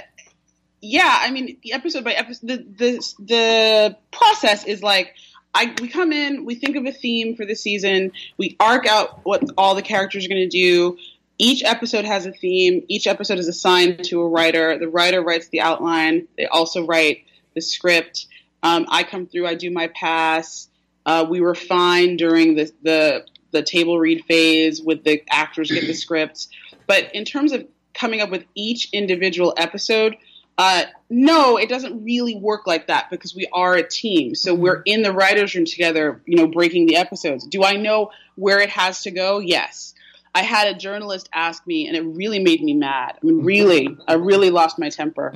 yeah. I mean, the episode by episode, the the the process is like. I, we come in, we think of a theme for the season, we arc out what all the characters are going to do. Each episode has a theme. Each episode is assigned to a writer. The writer writes the outline. They also write the script. Um, I come through. I do my pass. Uh, we were fine during the, the the table read phase with the actors get the scripts, but in terms of coming up with each individual episode, uh, no, it doesn't really work like that because we are a team. So we're in the writers' room together, you know, breaking the episodes. Do I know where it has to go? Yes. I had a journalist ask me, and it really made me mad. I mean, really, I really lost my temper.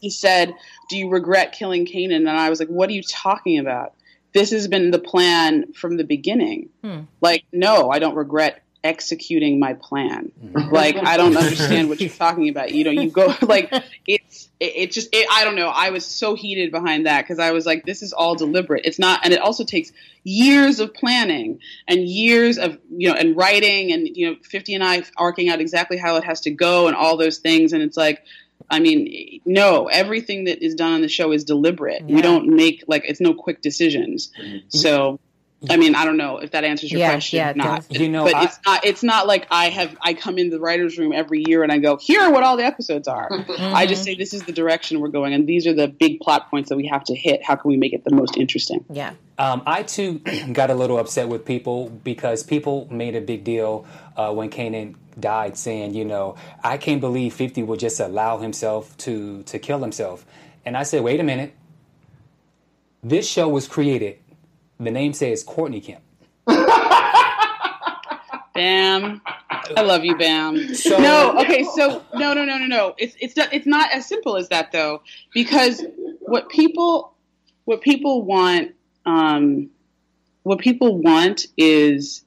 He said, Do you regret killing Kanan? And I was like, What are you talking about? This has been the plan from the beginning. Hmm. Like, no, I don't regret executing my plan. Hmm. Like, I don't understand what you're talking about. You know, you go, like, it's, it, it just, it, I don't know. I was so heated behind that because I was like, this is all deliberate. It's not, and it also takes years of planning and years of, you know, and writing and, you know, 50 and I arcing out exactly how it has to go and all those things. And it's like, I mean, no, everything that is done on the show is deliberate. We don't make like it's no quick decisions. Mm-hmm. So, I mean, I don't know if that answers your Yeah, question yeah, or not. does. You know, but I- it's not. It's not like I have. I come in the writers' room every year and I go, here are what all the episodes are. I just say this is the direction we're going, and these are the big plot points that we have to hit. How can we make it the most interesting? Yeah. Um, I too got a little upset with people because people made a big deal uh, when Kanan died, saying, you know, I can't believe Fifty would just allow himself to to kill himself. And I said, wait a minute. This show was created. The name says Courtney Kemp. Bam. I love you, Bam. So- no, okay, so no, no, no, no, no. It's it's not, it's not as simple as that though, because what people what people want um, what people want is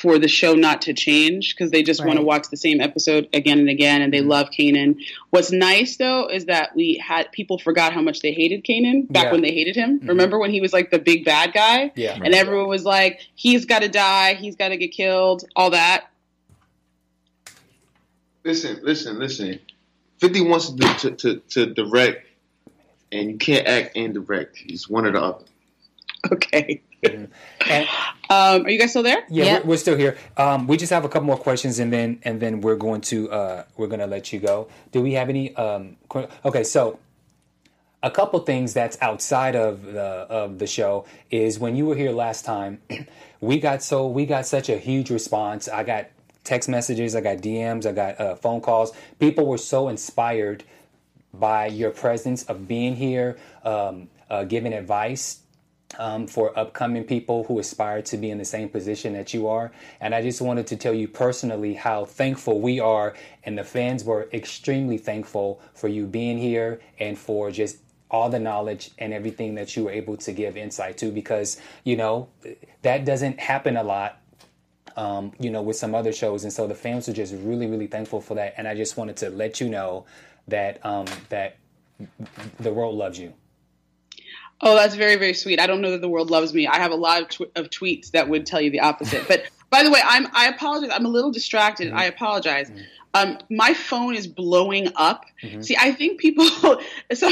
for the show not to change because they just want to watch the same episode again and again and they Mm-hmm. love Kanan. What's nice though is that we had people forgot how much they hated Kanan back Yeah. when they hated him. Mhm. Remember when he was like the big bad guy? Yeah. And everyone was like, he's got to die, he's got to get killed, all that. Listen, listen, listen. Fifty wants to, to, to, to direct, and you can't act and direct. It's one or the other. Okay. And- Um, are you guys still there? Yeah, We're, we're still here. Um, we just have a couple more questions, and then and then we're going to uh, we're going to let you go. Do we have any? Um, que- okay, so a couple things that's outside of the of the show is when you were here last time, we got so we got such a huge response. I got text messages, I got DMs, I got uh, phone calls. People were so inspired by your presence of being here, um, uh, giving advice um, for upcoming people who aspire to be in the same position that you are. And I just wanted to tell you personally how thankful we are, and the fans were extremely thankful for you being here and for just all the knowledge and everything that you were able to give insight to because, you know, that doesn't happen a lot. Um, you know, with some other shows, and so the fans were just really, really thankful for that. And I just wanted to let you know that um, that the world loves you. Oh, that's very, very sweet. I don't know that the world loves me. I have a lot of, tw- of tweets that would tell you the opposite. But by the way, I'm I apologize. I'm a little distracted. Mm-hmm. I apologize. Mm-hmm. Um, my phone is blowing up. See, I think people. So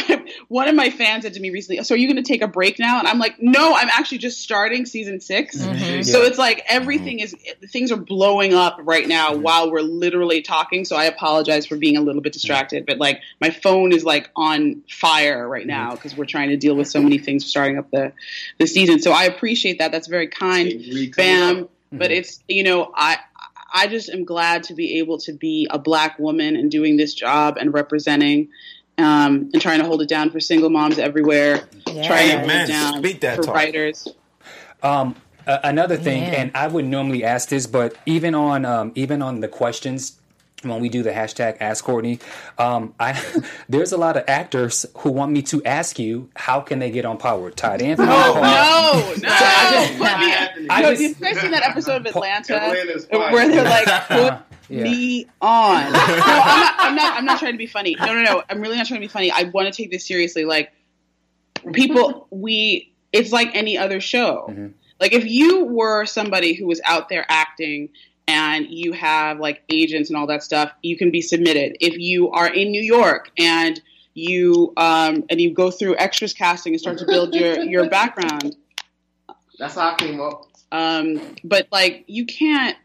one of my fans said to me recently, "So are you going to take a break now?" And I'm like, "No, I'm actually just starting season 6 Mhm. So Yeah. it's like everything is things are blowing up right now while we're literally talking. So I apologize for being a little bit distracted, but like my phone is like on fire right now because we're trying to deal with so many things starting up the the season. So I appreciate that. That's very kind, Bam. But it's you know I. I just am glad to be able to be a black woman and doing this job and representing um, and trying to hold it down for single moms everywhere. Trying to hold it down Speak that for talk. writers. Um, a- another thing, Yeah. and I would normally ask this, but even on um, even on the questions when we do the hashtag Ask Courtney, um, I there's a lot of actors who want me to ask you how can they get on Power. Todd Anthony. No, Paul- no, no. I Put me- I no, just- you guys seen that episode of Atlanta Atlanta's fine. where they're like, "Put Yeah. me on." No, I'm not, I'm not. I'm not trying to be funny. No, no, no. I'm really not trying to be funny. I want to take this seriously. Like, people, we. It's like any other show. Like, if you were somebody who was out there acting and you have like agents and all that stuff, you can be submitted. If you are in New York and you um, and you go through extras casting and start to build your your background, That's how I came up. um, but like you can't.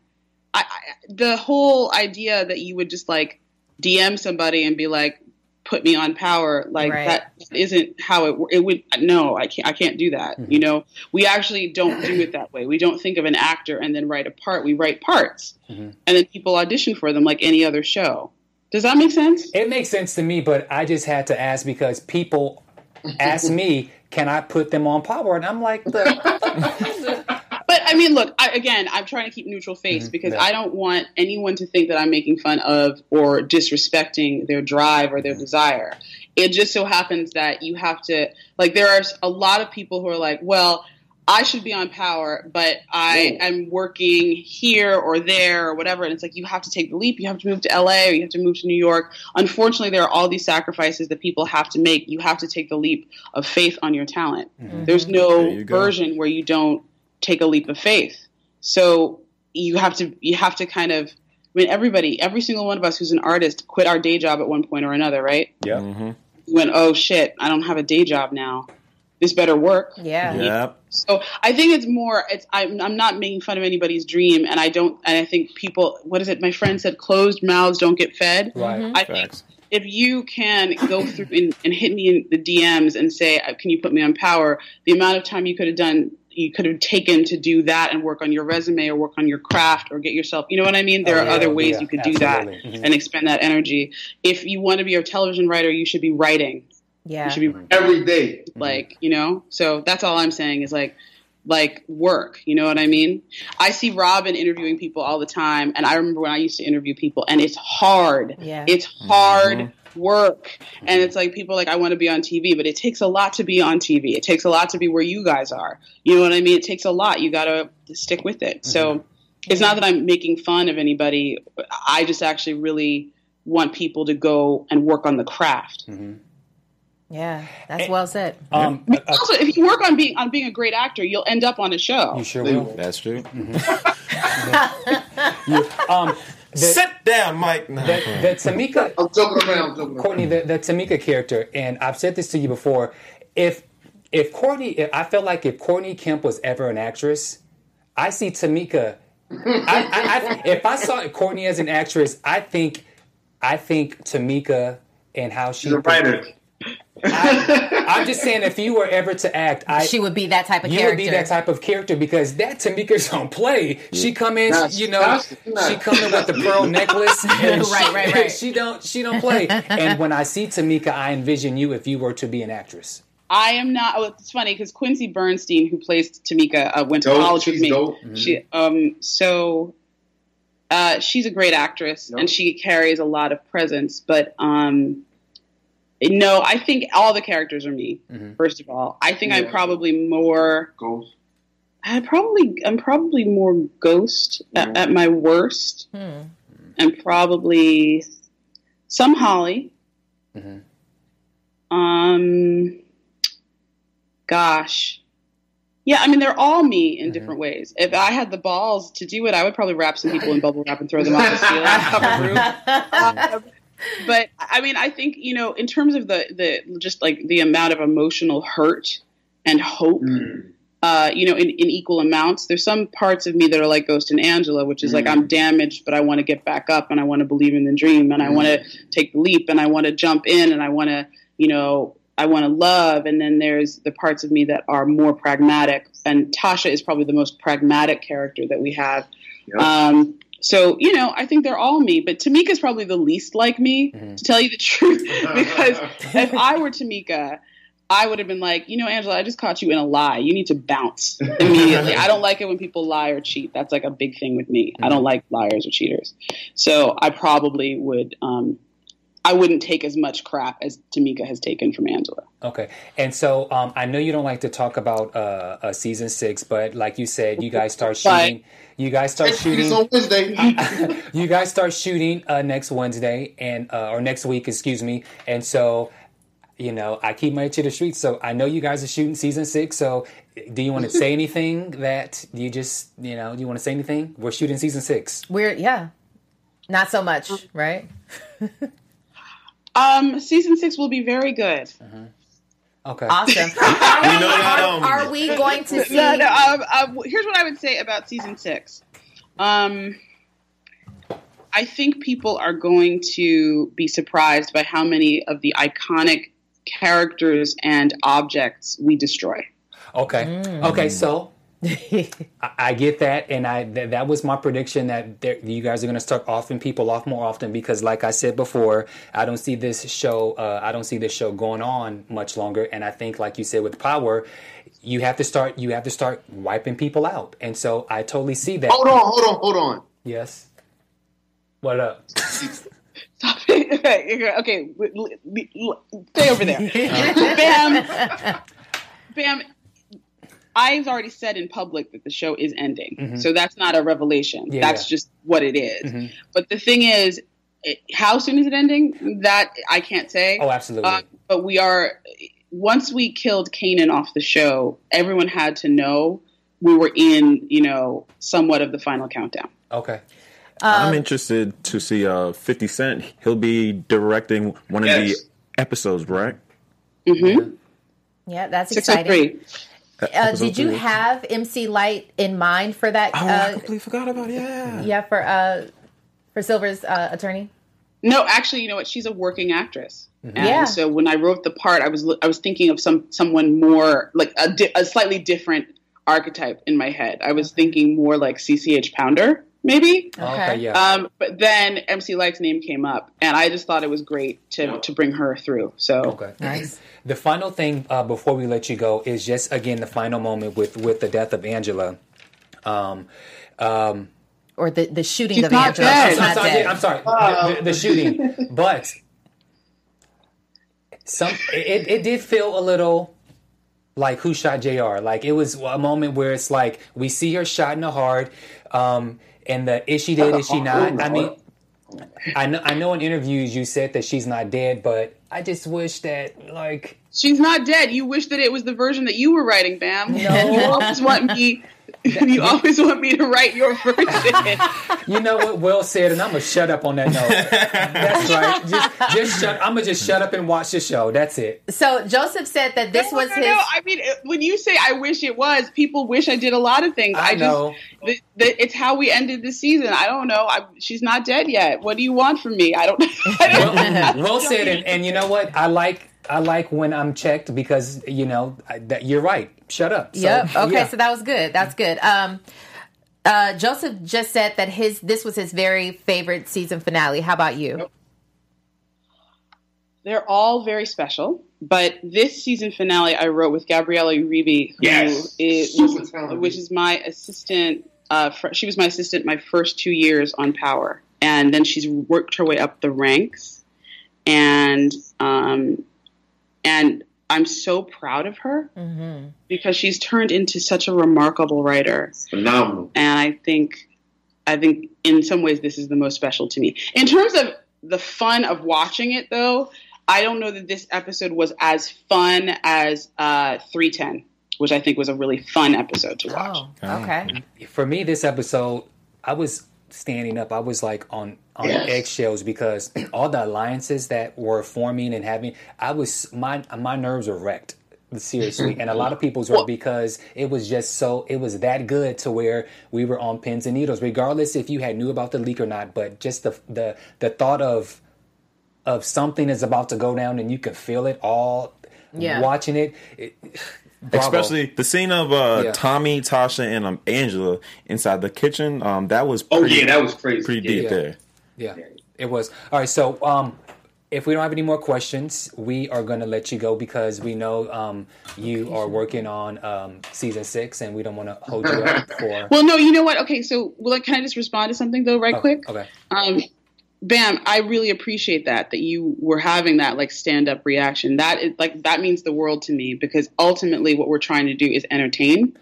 I, I, the whole idea that you would just like DM somebody and be like, "Put me on power," like Right. that isn't how it. It would no, I can't. I can't do that. Mm-hmm. You know, we actually don't do it that way. We don't think of an actor and then write a part. We write parts, mm-hmm. and then people audition for them like any other show. Does that make sense? It makes sense to me, but I just had to ask because people ask me, "Can I put them on Power?" And I'm like, the, But I mean, look, I, again, I'm trying to keep neutral face mm-hmm. because yeah. I don't want anyone to think that I'm making fun of or disrespecting their drive or their mm-hmm. desire. It just so happens that you have to, like, there are a lot of people who are like, well, I should be on power, but I am working here or there or whatever. And it's like, you have to take the leap. You have to move to LA or you have to move to New York. Unfortunately, there are all these sacrifices that people have to make. You have to take the leap of faith on your talent. Mm-hmm. There's no you go. version where you don't take a leap of faith. So you have to you have to kind of I mean everybody, every single one of us who's an artist quit our day job at one point or another, right? yeah. Mm-hmm. We went, oh shit, I don't have a day job now. This better work. Yeah. Yep. So I think it's more. It's I'm, I'm not making fun of anybody's dream, and I don't. And I think people. What is it? My friend said, "Closed mouths don't get fed." Right. Mm-hmm. I think if you can go through and, and hit me in the DMs and say, "Can you put me on Power?" The amount of time you could have done, you could have taken to do that and work on your resume or work on your craft or get yourself. You know what I mean? There Oh, are other ways yeah, you could do that absolutely. Mhm. and expend that energy. If you want to be a television writer, you should be writing. Yeah. You should be mm-hmm. Every day. Mm-hmm. like you know so that's all i'm saying is like like work you know what i mean i see robin interviewing people all the time and i remember when i used to interview people and it's hard Yeah. it's hard mm-hmm. Work and mm-hmm. it's like people are like i want to be on tv but it takes a lot to be on tv it takes a lot to be where you guys are you know what i mean it takes a lot you gotta stick with it so mm-hmm. It's not that I'm making fun of anybody. I just actually really want people to go and work on the craft. Mm-hmm. Yeah, that's well said. Um, um also, if you work on being on being a great actor, you'll end up on a show. You sure will. That's true. um, the, Sit down, Mike. the, the Tamika, I'm joking around. Joking around. Courtney, the, the Tamika character, and I've said this to you before. If if Courtney, if, I felt like if Courtney Kemp was ever an actress, I see Tamika. I, I, I, if I saw Courtney as an actress, I think I think Tamika and how she. She's a writer. I, I'm just saying, if you were ever to act, I, she would be that type of character. you character. would be that type of character because that Tamika's don't play. She come in, That's- you know, that's- nah. she come in with the pearl necklace. And Right, she, right, right. She don't, she don't play. And when I see Tamika, I envision you if you were to be an actress. I am not. Oh, it's funny because Quincy Bernstein, who plays Tamika, uh, went to Dope. college with She's me. dope. She um so uh, she's a great actress Yep. and she carries a lot of presence. But um, no, I think all the characters are me. First of all, I think I'm probably more. Ghost. I probably I'm probably more Ghost at, at my worst, Hmm. and probably some Holly. Um, gosh, yeah. I mean, they're all me in different ways. If I had the balls to do it, I would probably wrap some people in bubble wrap and throw them off the ceiling. of a room. But I mean, I think you know, in terms of the the just like the amount of emotional hurt and hope uh, you know, in, in equal amounts. There's some parts of me that are like Ghost and Angela, which is like I'm damaged, but I want to get back up and I want to believe in the dream and I want to take the leap and I want to jump in and I want to, you know, I want to love. And then there's the parts of me that are more pragmatic. And Tasha is probably the most pragmatic character that we have. Yep. Um, so, you know, I think they're all me, but Tamika's probably the least like me, to tell you the truth. because if I were Tamika, I would have been like, you know, Angela, I just caught you in a lie. You need to bounce immediately. I don't like it when people lie or cheat. That's like a big thing with me. I don't like liars or cheaters. So I probably would, um, I wouldn't take as much crap as Tamika has taken from Angela. Okay, and so um, I know you don't like to talk about uh, uh, season six, but like you said, you guys start shooting. You guys start It's shooting. on Wednesday. you guys start shooting uh, next Wednesday and uh, or next week, excuse me. And so, you know, I keep my ear to the streets. So I know you guys are shooting season six. So, do you want to say anything that you just, you know, do you want to say anything? We're shooting season six. We're yeah, not so much, right? Um, season six will be very good. Okay. Awesome. Are, we, are, are we going to see? No, no, um, um, here's what I would say about season six. Um, I think people are going to be surprised by how many of the iconic characters and objects we destroy. Okay. Mm. Okay. So I, I get that, and I th- that was my prediction that there, you guys are going to start offing people off more often because, like I said before, I don't see this show. Uh, I don't see this show going on much longer, and I think, like you said, with Power, you have to start. You have to start wiping people out, and so I totally see that. hold on, hold on, hold on. Yes. What up? Stop it. Okay, okay, Stay over there. Bam. Bam. I've already said in public that the show is ending. So that's not a revelation. Mm-hmm. Yeah, that's yeah. just what it is. Mhm. But the thing is, it, how soon is it ending? That I can't say. Oh, absolutely. Uh, but we are, once we killed Kanan off the show, everyone had to know we were in, you know, somewhat of the final countdown. Okay. I'm interested to see uh 50 Cent. He'll be directing one of Yes. the episodes, right? Mm-hmm. Yeah, that's Six oh exciting. Three. Uh, Episode did you have MC Lyte in mind for that? Oh, I uh, completely forgot about it. Yeah. yeah, for uh, for Silver's uh, attorney. No, actually, you know what? She's a working actress. And Yeah. so when I wrote the part, I was li- I was thinking of some someone more like a, di- a slightly different archetype in my head. I was thinking more like CCH Pounder, maybe. Okay. Yeah. Um, but then MC Lyte's name came up, and I just thought it was great to to bring her through. So Okay. Nice. The final thing uh, before we let you go is just again the final moment with with the death of Angela. Um, um, Or the the shooting She's of not Angela. dead. She's I'm not sorry, dead. I'm sorry. The, the- the shooting, but some it, it did feel a little like who shot Jr. Like it was a moment where it's like we see her shot in the heart, um, and the is she dead? Is she oh, not? I mean, I know I know in interviews you said that she's not dead, but I just wish that like She's not dead. You wish that it was the version that you were writing, Bam. No. You always want me. You always want me to write your version. you know what Will said, and I'm gonna shut up on that note. That's right. Just, just shut. I'm gonna just shut up and watch the show. That's it. So Joseph said that this No, was no, his. no. I mean, uh, when you say "I wish it was," people wish I did a lot of things. I I, know. just, the, the, it's how we ended the season. I don't know. I, she's not dead yet. What do you want from me? I don't. I don't Will said, and, and you know what? I like I like when I'm checked because you know I, that you're right. Shut up. So, yep. Okay, yeah. so that was good. That's good. Um, uh, Joseph just said that his this was his very favorite season finale. How about you? They're all very special, but this season finale I wrote with Gabriella Uribe, who Yes. is- Super which is my assistant. Uh, fr- she was my assistant my first two years on Power, and then she's worked her way up the ranks, and um, and I'm so proud of her Mm-hmm. because she's turned into such a remarkable writer. Phenomenal. And I think, I think in some ways this is the most special to me. In terms of the fun of watching it, though, I don't know that this episode was as fun as uh, 310, which I think was a really fun episode to watch. Oh, okay. For me, this episode, I was standing up. I was like on on Yes. eggshells because all the alliances that were forming and having, I was my my nerves were wrecked. Seriously, and a lot of people's were because it was just so it was that good to where we were on pins and needles, regardless if you had knew about the leak or not. But just the the the thought of of something is about to go down and you can feel it all Yeah. watching it. it bravo. Especially the scene of uh, Yeah. Tommy, Tasha, and um, Angela inside the kitchen. Um, that was Oh, pretty, yeah, that was crazy. Pretty Yeah. deep Yeah. there. Yeah, it was. All right, so um, if we don't have any more questions, we are going to let you go because we know um, you are working on um, season six, and we don't want to hold you up for. Well, no, you know what? Okay, so well, like, can I just respond to something though, right Oh, quick? Okay. Um, Bam, I really appreciate that that you were having that like stand up reaction. That is like that means the world to me because ultimately what we're trying to do is entertain.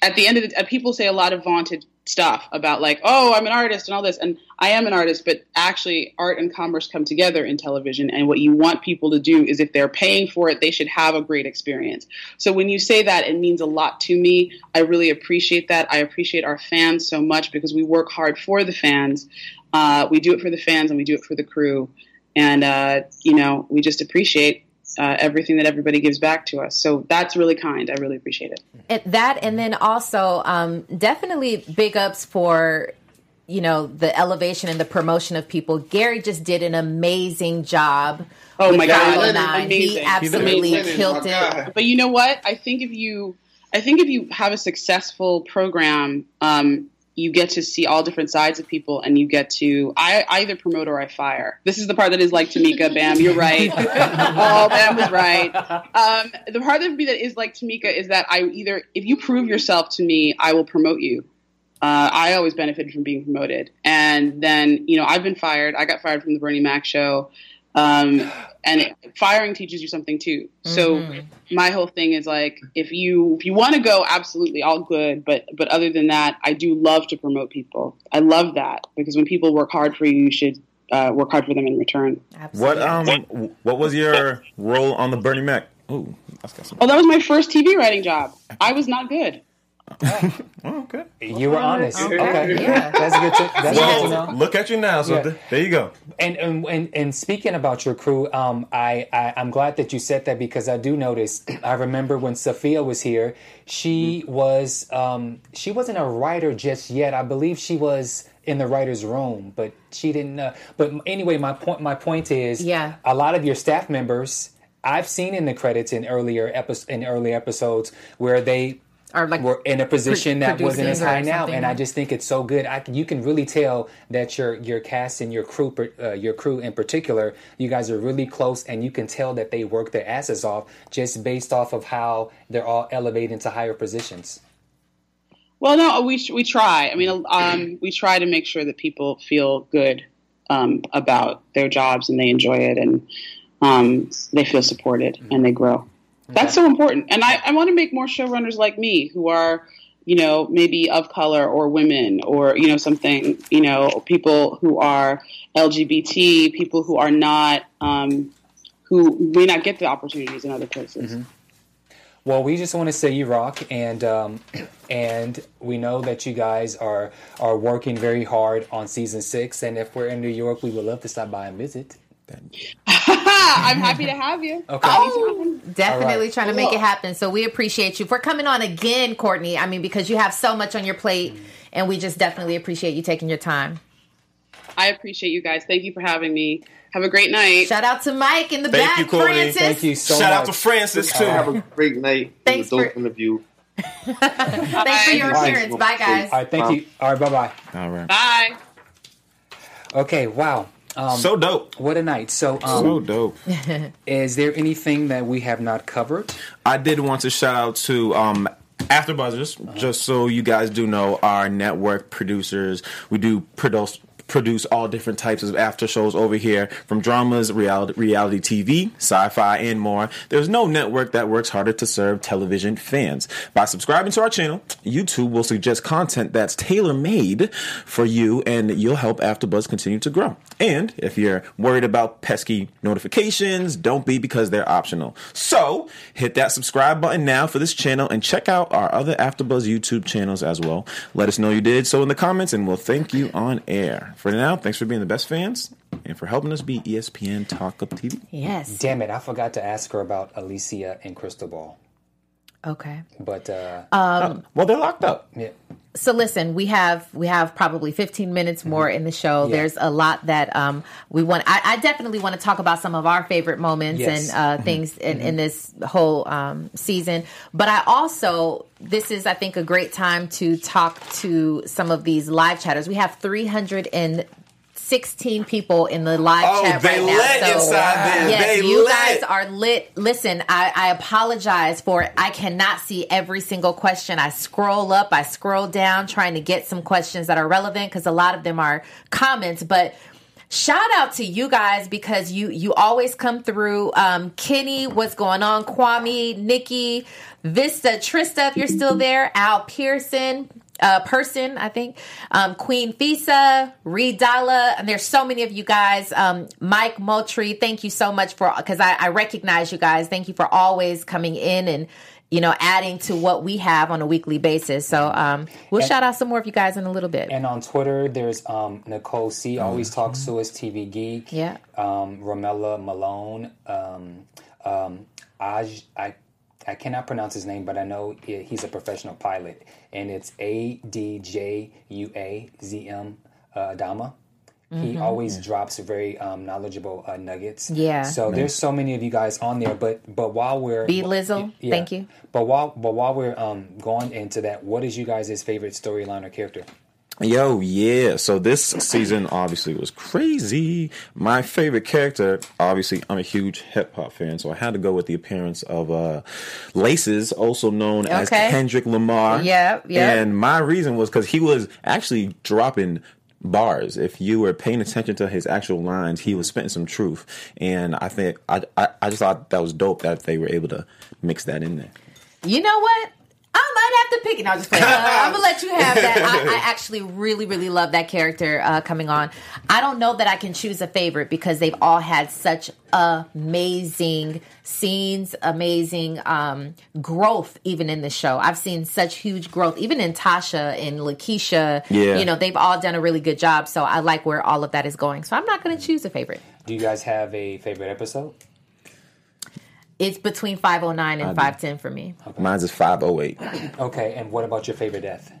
At the end of the, uh, people say a lot of vaunted stuff about like, oh, I'm an artist and all this, and I am an artist, but actually, art and commerce come together in television. And what you want people to do is, if they're paying for it, they should have a great experience. So when you say that, it means a lot to me. I really appreciate that. I appreciate our fans so much because we work hard for the fans. Uh, we do it for the fans and we do it for the crew. And, uh, you know, we just appreciate uh, everything that everybody gives back to us. So that's really kind. I really appreciate it. And that and then also um, definitely big ups for you know the elevation and the promotion of people. Gary just did an amazing job. Oh my God, Dial Leonard, 9. amazing. He absolutely Leonard, killed it. But you know what? I think if you, I think if you have a successful program, um, you get to see all different sides of people, and you get to. I, I either promote or I fire. This is the part that is like Tamika. Bam, you're right. oh, Bam was right. Um, the part of me that is like Tamika is that I either, if you prove yourself to me, I will promote you. Uh, I always benefited from being promoted. And then, you know, I've been fired. I got fired from the Bernie Mac show. Um, and it, firing teaches you something too. So Mhm. my whole thing is like, if you if you want to go, absolutely, all good. But but other than that, I do love to promote people. I love that because when people work hard for you, you should uh, work hard for them in return. What um, what was your role on the Bernie Mac? Ooh, that's got some. Oh, that was my first TV writing job. I was not good. Okay. You were honest. Okay. Okay, Yeah. that's good. To, that's Well, good to know. look at you now. So Yeah. th- there you go. And, and and and speaking about your crew, um, I, I I'm glad that you said that because I do notice. I remember when Sophia was here, she was um, she wasn't a writer just yet. I believe she was in the writers' room, but she didn't. Uh, but anyway, my point my point is, Yeah. a lot of your staff members. I've seen in the credits in earlier epi- in early episodes where they Are like were in a position that wasn't as high now, and I just think it's so good. I, can- you can really tell that your your cast and your crew, uh, your crew in particular, you guys are really close, and you can tell that they work their asses off just based off of how they're all elevating to higher positions. Well, no, we we try. I mean, um, we try to make sure that people feel good um, about their jobs and they enjoy it and um, they feel supported and they grow. That's so important. And I, I want to make more showrunners like me who are you know, maybe of color or women or, you know, something, you know, people who are LGBT, people who are not, um, who may not get the opportunities in other places. Mm-hmm. Well, we just want to say you rock, and um, and we know that you guys are are working very hard on season six. And if we're in New York, we would love to stop by and visit. I'm happy to have you. Okay. Oh, definitely All right. trying to make it happen. So we appreciate you for coming on again, Courtney. I mean, because you have so much on your plate, and we just definitely appreciate you taking your time. I appreciate you guys. Thank you for having me. Have a great night. Shout out to Mike in the Thank back, you, Courtney. Francis. Thank you so Shout out to Francis, too. Have a great night. Thanks It was a for- interview. Thanks for your appearance. Bye, guys. All right, thank you. All right, bye bye. All right. Bye. Okay, wow. Um, So dope. What a night. So, um, So dope. is there anything that we have not covered? I did want to shout out to um, After Buzzers, just so you guys do know, our network producers. We do produce produce all different types of after shows over here, from dramas, reality, reality TV, sci-fi, and more. There's no network that works harder to serve television fans. By subscribing to our channel, YouTube will suggest content that's tailor-made for you, and you'll help AfterBuzz continue to grow. And if you're worried about pesky notifications, don't be because they're optional. So hit that subscribe button now for this channel and check out our other AfterBuzz YouTube channels as well. Let us know you did so in the comments, and we'll thank you on air. For now, thanks for being the best fans and for helping us be ESPN Talk Up TV. Yes. Damn it, I forgot to ask her about Alicia and Crystal Ball. Okay. But uh Um, well, they're locked up. Yeah. So listen, we have we have probably 15 minutes more in the show. Yeah. There's a lot that um, we want. I, I definitely want to talk about some of our favorite moments Yes. and uh, Mhm. things in, in this whole um, season. But I also this is I think a great time to talk to some of these live chatters. We have 316 people in the live Oh, chat they right now. lit inside there. Yes, They you lit. guys are lit. Listen, I, I apologize for it. I cannot see every single question. I scroll up, I scroll down, trying to get some questions that are relevant because a lot of them are comments. But shout out to you guys because you you always come through. Um, Kenny, what's going on? Kwame, Nikki, Vista, Trista, if you're still there, Al Pearson uh, person, I think. Um, Queen Fisa, Reed Dalla, and there's so many of you guys. Um, Mike Moultrie, thank you so much for because I, I recognize you guys. Thank you for always coming in and you know adding to what we have on a weekly basis. So um, we'll And- shout out some more of you guys in a little bit. And on Twitter, there's um, Nicole C. Always talks to us, TV Geek. Yeah. Um, Romella Malone. Um, um, Aj, I, I cannot pronounce his name, but I know he's a professional pilot. And it's A D J U A Z M uh, Adama. He Mhm. always drops very um, knowledgeable uh, nuggets. Yeah. So there's so many of you guys on there, but but while we're B Lizzle, Yeah. thank you. But while but while we're um, going into that, what is you guys' favorite storyline or character? Yo, yeah. So this season obviously was crazy. My favorite character, obviously, I'm a huge hip hop fan, so I had to go with the appearance of uh, Laces, also known as Kendrick Lamar. Yep, yep. And my reason was because he was actually dropping bars. If you were paying attention to his actual lines, he was spitting some truth. And I think I I, I just thought that was dope that they were able to mix that in there. You know what? I might have to pick it. No, I'm just playing. Uh, I'm gonna let you have that. I, I actually really, really love that character uh, coming on. I don't know that I can choose a favorite because they've all had such amazing scenes, amazing um, growth, even in the show. I've seen such huge growth, even in Tasha and Lakeisha. Yeah. You know, they've all done a really good job. So I like where all of that is going. So I'm not going to choose a favorite. Do you guys have a favorite episode? It's between 509 and 510 for me. Mine's is 508. Okay, and what about your favorite death?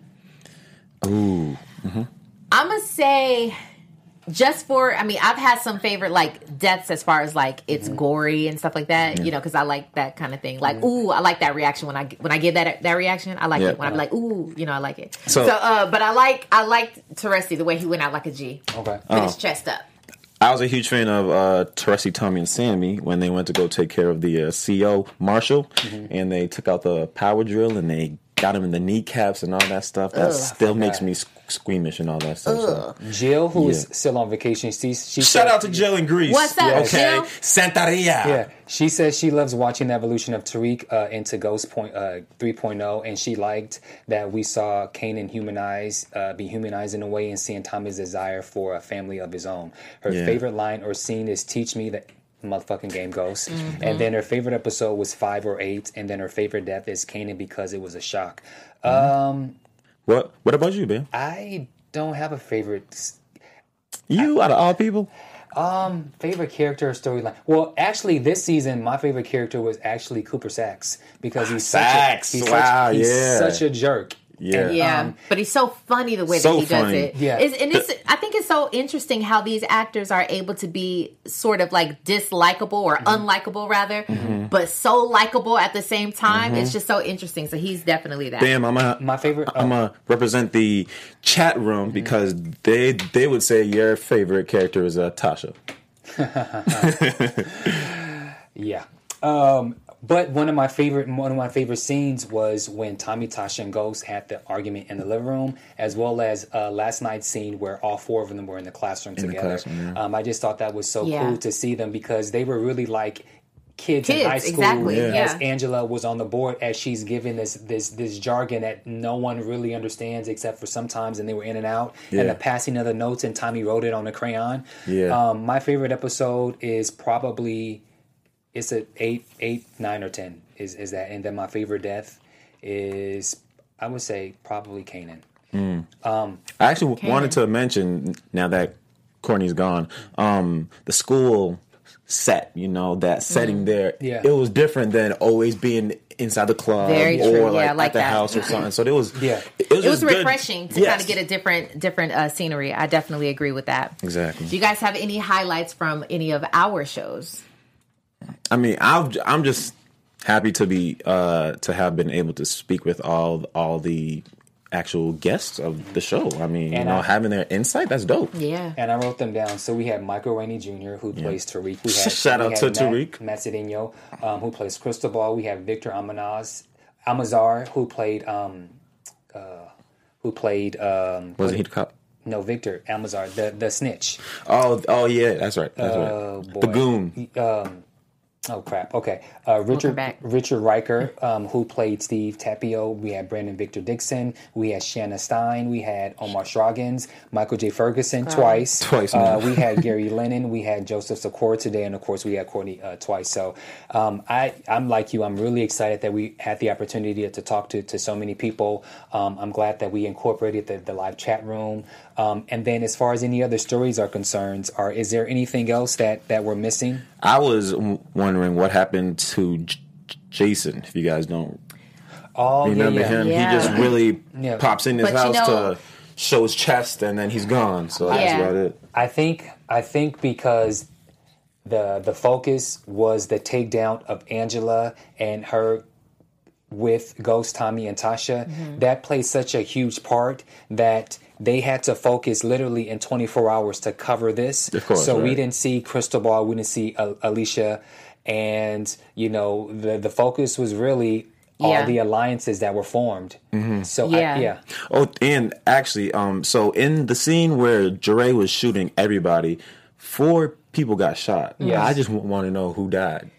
Ooh. hmm I'm gonna say just for I mean I've had some favorite like deaths as far as like it's gory and stuff like that you know because I like that kind of thing like ooh I like that reaction when I when I give that that reaction I like Yeah. it when I'm like ooh you know I like it so, So- uh but I like I liked Teresi the way he went out like a G okay with Oh. his chest up I was a huge fan of uh, Teresi, Tommy, and Sammy when they went to go take care of the uh, CO Marshall, Mm-hmm. and they took out the power drill and they got him in the kneecaps and all that stuff. That Ugh. still makes me squeamish and all that stuff. So. Jill, who is Yeah. still on vacation, she, she Shout said- out to Jill in Greece. What's up, okay. Jill? Santaria. Yeah, she says she loves watching the evolution of Tariq uh, into Ghost Point uh, 3.0, and she liked that we saw Kanan humanize, uh, be humanized in a way, and seeing Tommy's desire for a family of his own. Her Yeah. favorite line or scene is "Teach me that." Motherfucking game Ghost, Mhm. and then her favorite episode was five or eight, and then her favorite death is Kanan because it was a shock. Mm-hmm. Um, What What about you, Ben? I don't have a favorite You out of all people? Um, favorite character or storyline. Well, actually, this season, my favorite character was actually Cooper Saxe because he's Saxe, such a, he's wow, such, he's yeah. such a jerk. Yeah. Yeah, um, but he's so funny the way so that he funny. does it. Yeah. It's- and it's I think it's so interesting how these actors are able to be sort of like dislikable or Mm-hmm. unlikable rather, Mhm. but so likable at the same time. Mhm. It's just so interesting. So he's definitely that. Damn, I'm a, my favorite. I'm gonna represent the chat room because they they would say your favorite character is uh, Tasha. Yeah. Um, but one of my favorite one of my favorite scenes was when Tommy, Tasha, and Ghost had the argument in the living room, as well as uh, last night's scene where all four of them were in the classroom In the together. classroom, yeah. um, I just thought that was so Yeah. cool to see them because they were really like kids, in high school. exactly, Yeah. As. Angela was on the board, as she's giving this this this jargon that no one really understands except for sometimes, and they were in and out, and the passing of the notes, and Tommy wrote it on a crayon. Yeah. Um, my favorite episode is probably it's a eight, eight, nine, or ten. Is is that? And then my favorite death is I would say probably Kanan. Mm. Um, I actually Kanan. wanted to mention now that Courtney's gone, um, the school set, you know, that setting Mm. there, Yeah. it was different than always being inside the club Very or true. Yeah, like, I like at the that. house or something. So it was, yeah, it was, it was just good. refreshing to Yes. kind of get a different different uh, scenery. I definitely agree with that. Exactly. Do you guys have any highlights from any of our shows? I mean, I've, I'm just happy to be uh, to have been able to speak with all all the actual guests of the show. I mean, you know, I- having their insight that's dope. Yeah. And I wrote them down. So we had Michael Rainey Jr., who plays Tariq. We had, Shout we out had to Matt, Tariq. Matt Cedeno, um, who plays Cristobal. We have Victor Amanaz, Amazar, who played um, uh, who played um, Wasn't he the cop? No, Victor Amazar, the the snitch. Oh, oh yeah, that's right. That's Oh, right. boy. The goon. He- Um, oh crap. Okay. Uh, Richard back. Richard Riker, um, who played Steve Tapio. We had Brandon Victor Dixon. We had Shanna Stein. We had Omar Scroggins. Michael J. Ferguson Wow. twice. Twice, Uh, we had Gary Lennon. We had Joseph Sikora today, and of course we had Courtney uh, twice. So um, I I'm like you. I'm really excited that we had the opportunity to talk to to so many people. Um, I'm glad that we incorporated the, the live chat room. Um, and then as far as any other stories are concerned, are is there anything else that that we're missing? I was w- wondering what happened to J- Jason. If you guys don't Oh, remember yeah. him, Yeah. he just really Yeah. pops in his But you house know- to show his chest, and then he's gone. So that's Yeah. about it. I think I think because the the focus was the takedown of Angela and her with Ghost Tommy and Tasha. Mm-hmm. That plays such a huge part that they had to focus literally in 24 hours to cover this. Of course, so we didn't see Crystal Ball, we didn't see Alicia, and you know the the focus was really all Yeah. the alliances that were formed. So Yeah. I, yeah. Oh, and actually, um, so in the scene where Jure was shooting everybody, four people got shot. Yeah, I just want to know who died.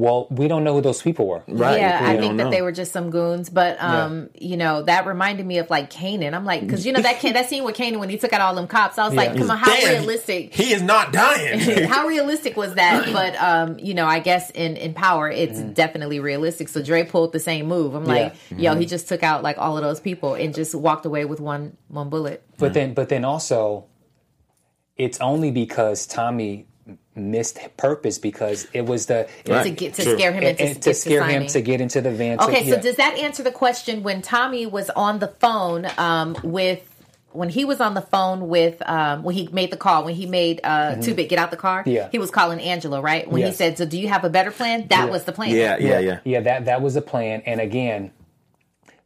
Well, we don't know who those people were. Right. Yeah, we I think that know. they were just some goons, but um, you know, that reminded me of like Kanan. I'm like, because you know that that scene with Kanan when he took out all them cops, I was like, Yeah. come on, how Damn, realistic? He is not dying. how realistic was that? But um, you know, I guess in in Power, it's definitely realistic. So Dre pulled the same move. I'm like, yo, he just took out like all of those people and just walked away with one one bullet. But then, but then also, it's only because Tommy missed purpose because it was the it, Right. To get to scare him into and get to scare him to get into the van. to- Okay, so yeah. does that answer the question when Tommy was on the phone um, with when he was on the phone with um, when he made the call when he made uh, Two Bit get out the car? Mm-hmm. Yeah. he was calling Angela right when he said, "So do you have a better plan?" That was the plan. yeah, yeah, yeah. yeah, that that was the plan. And again,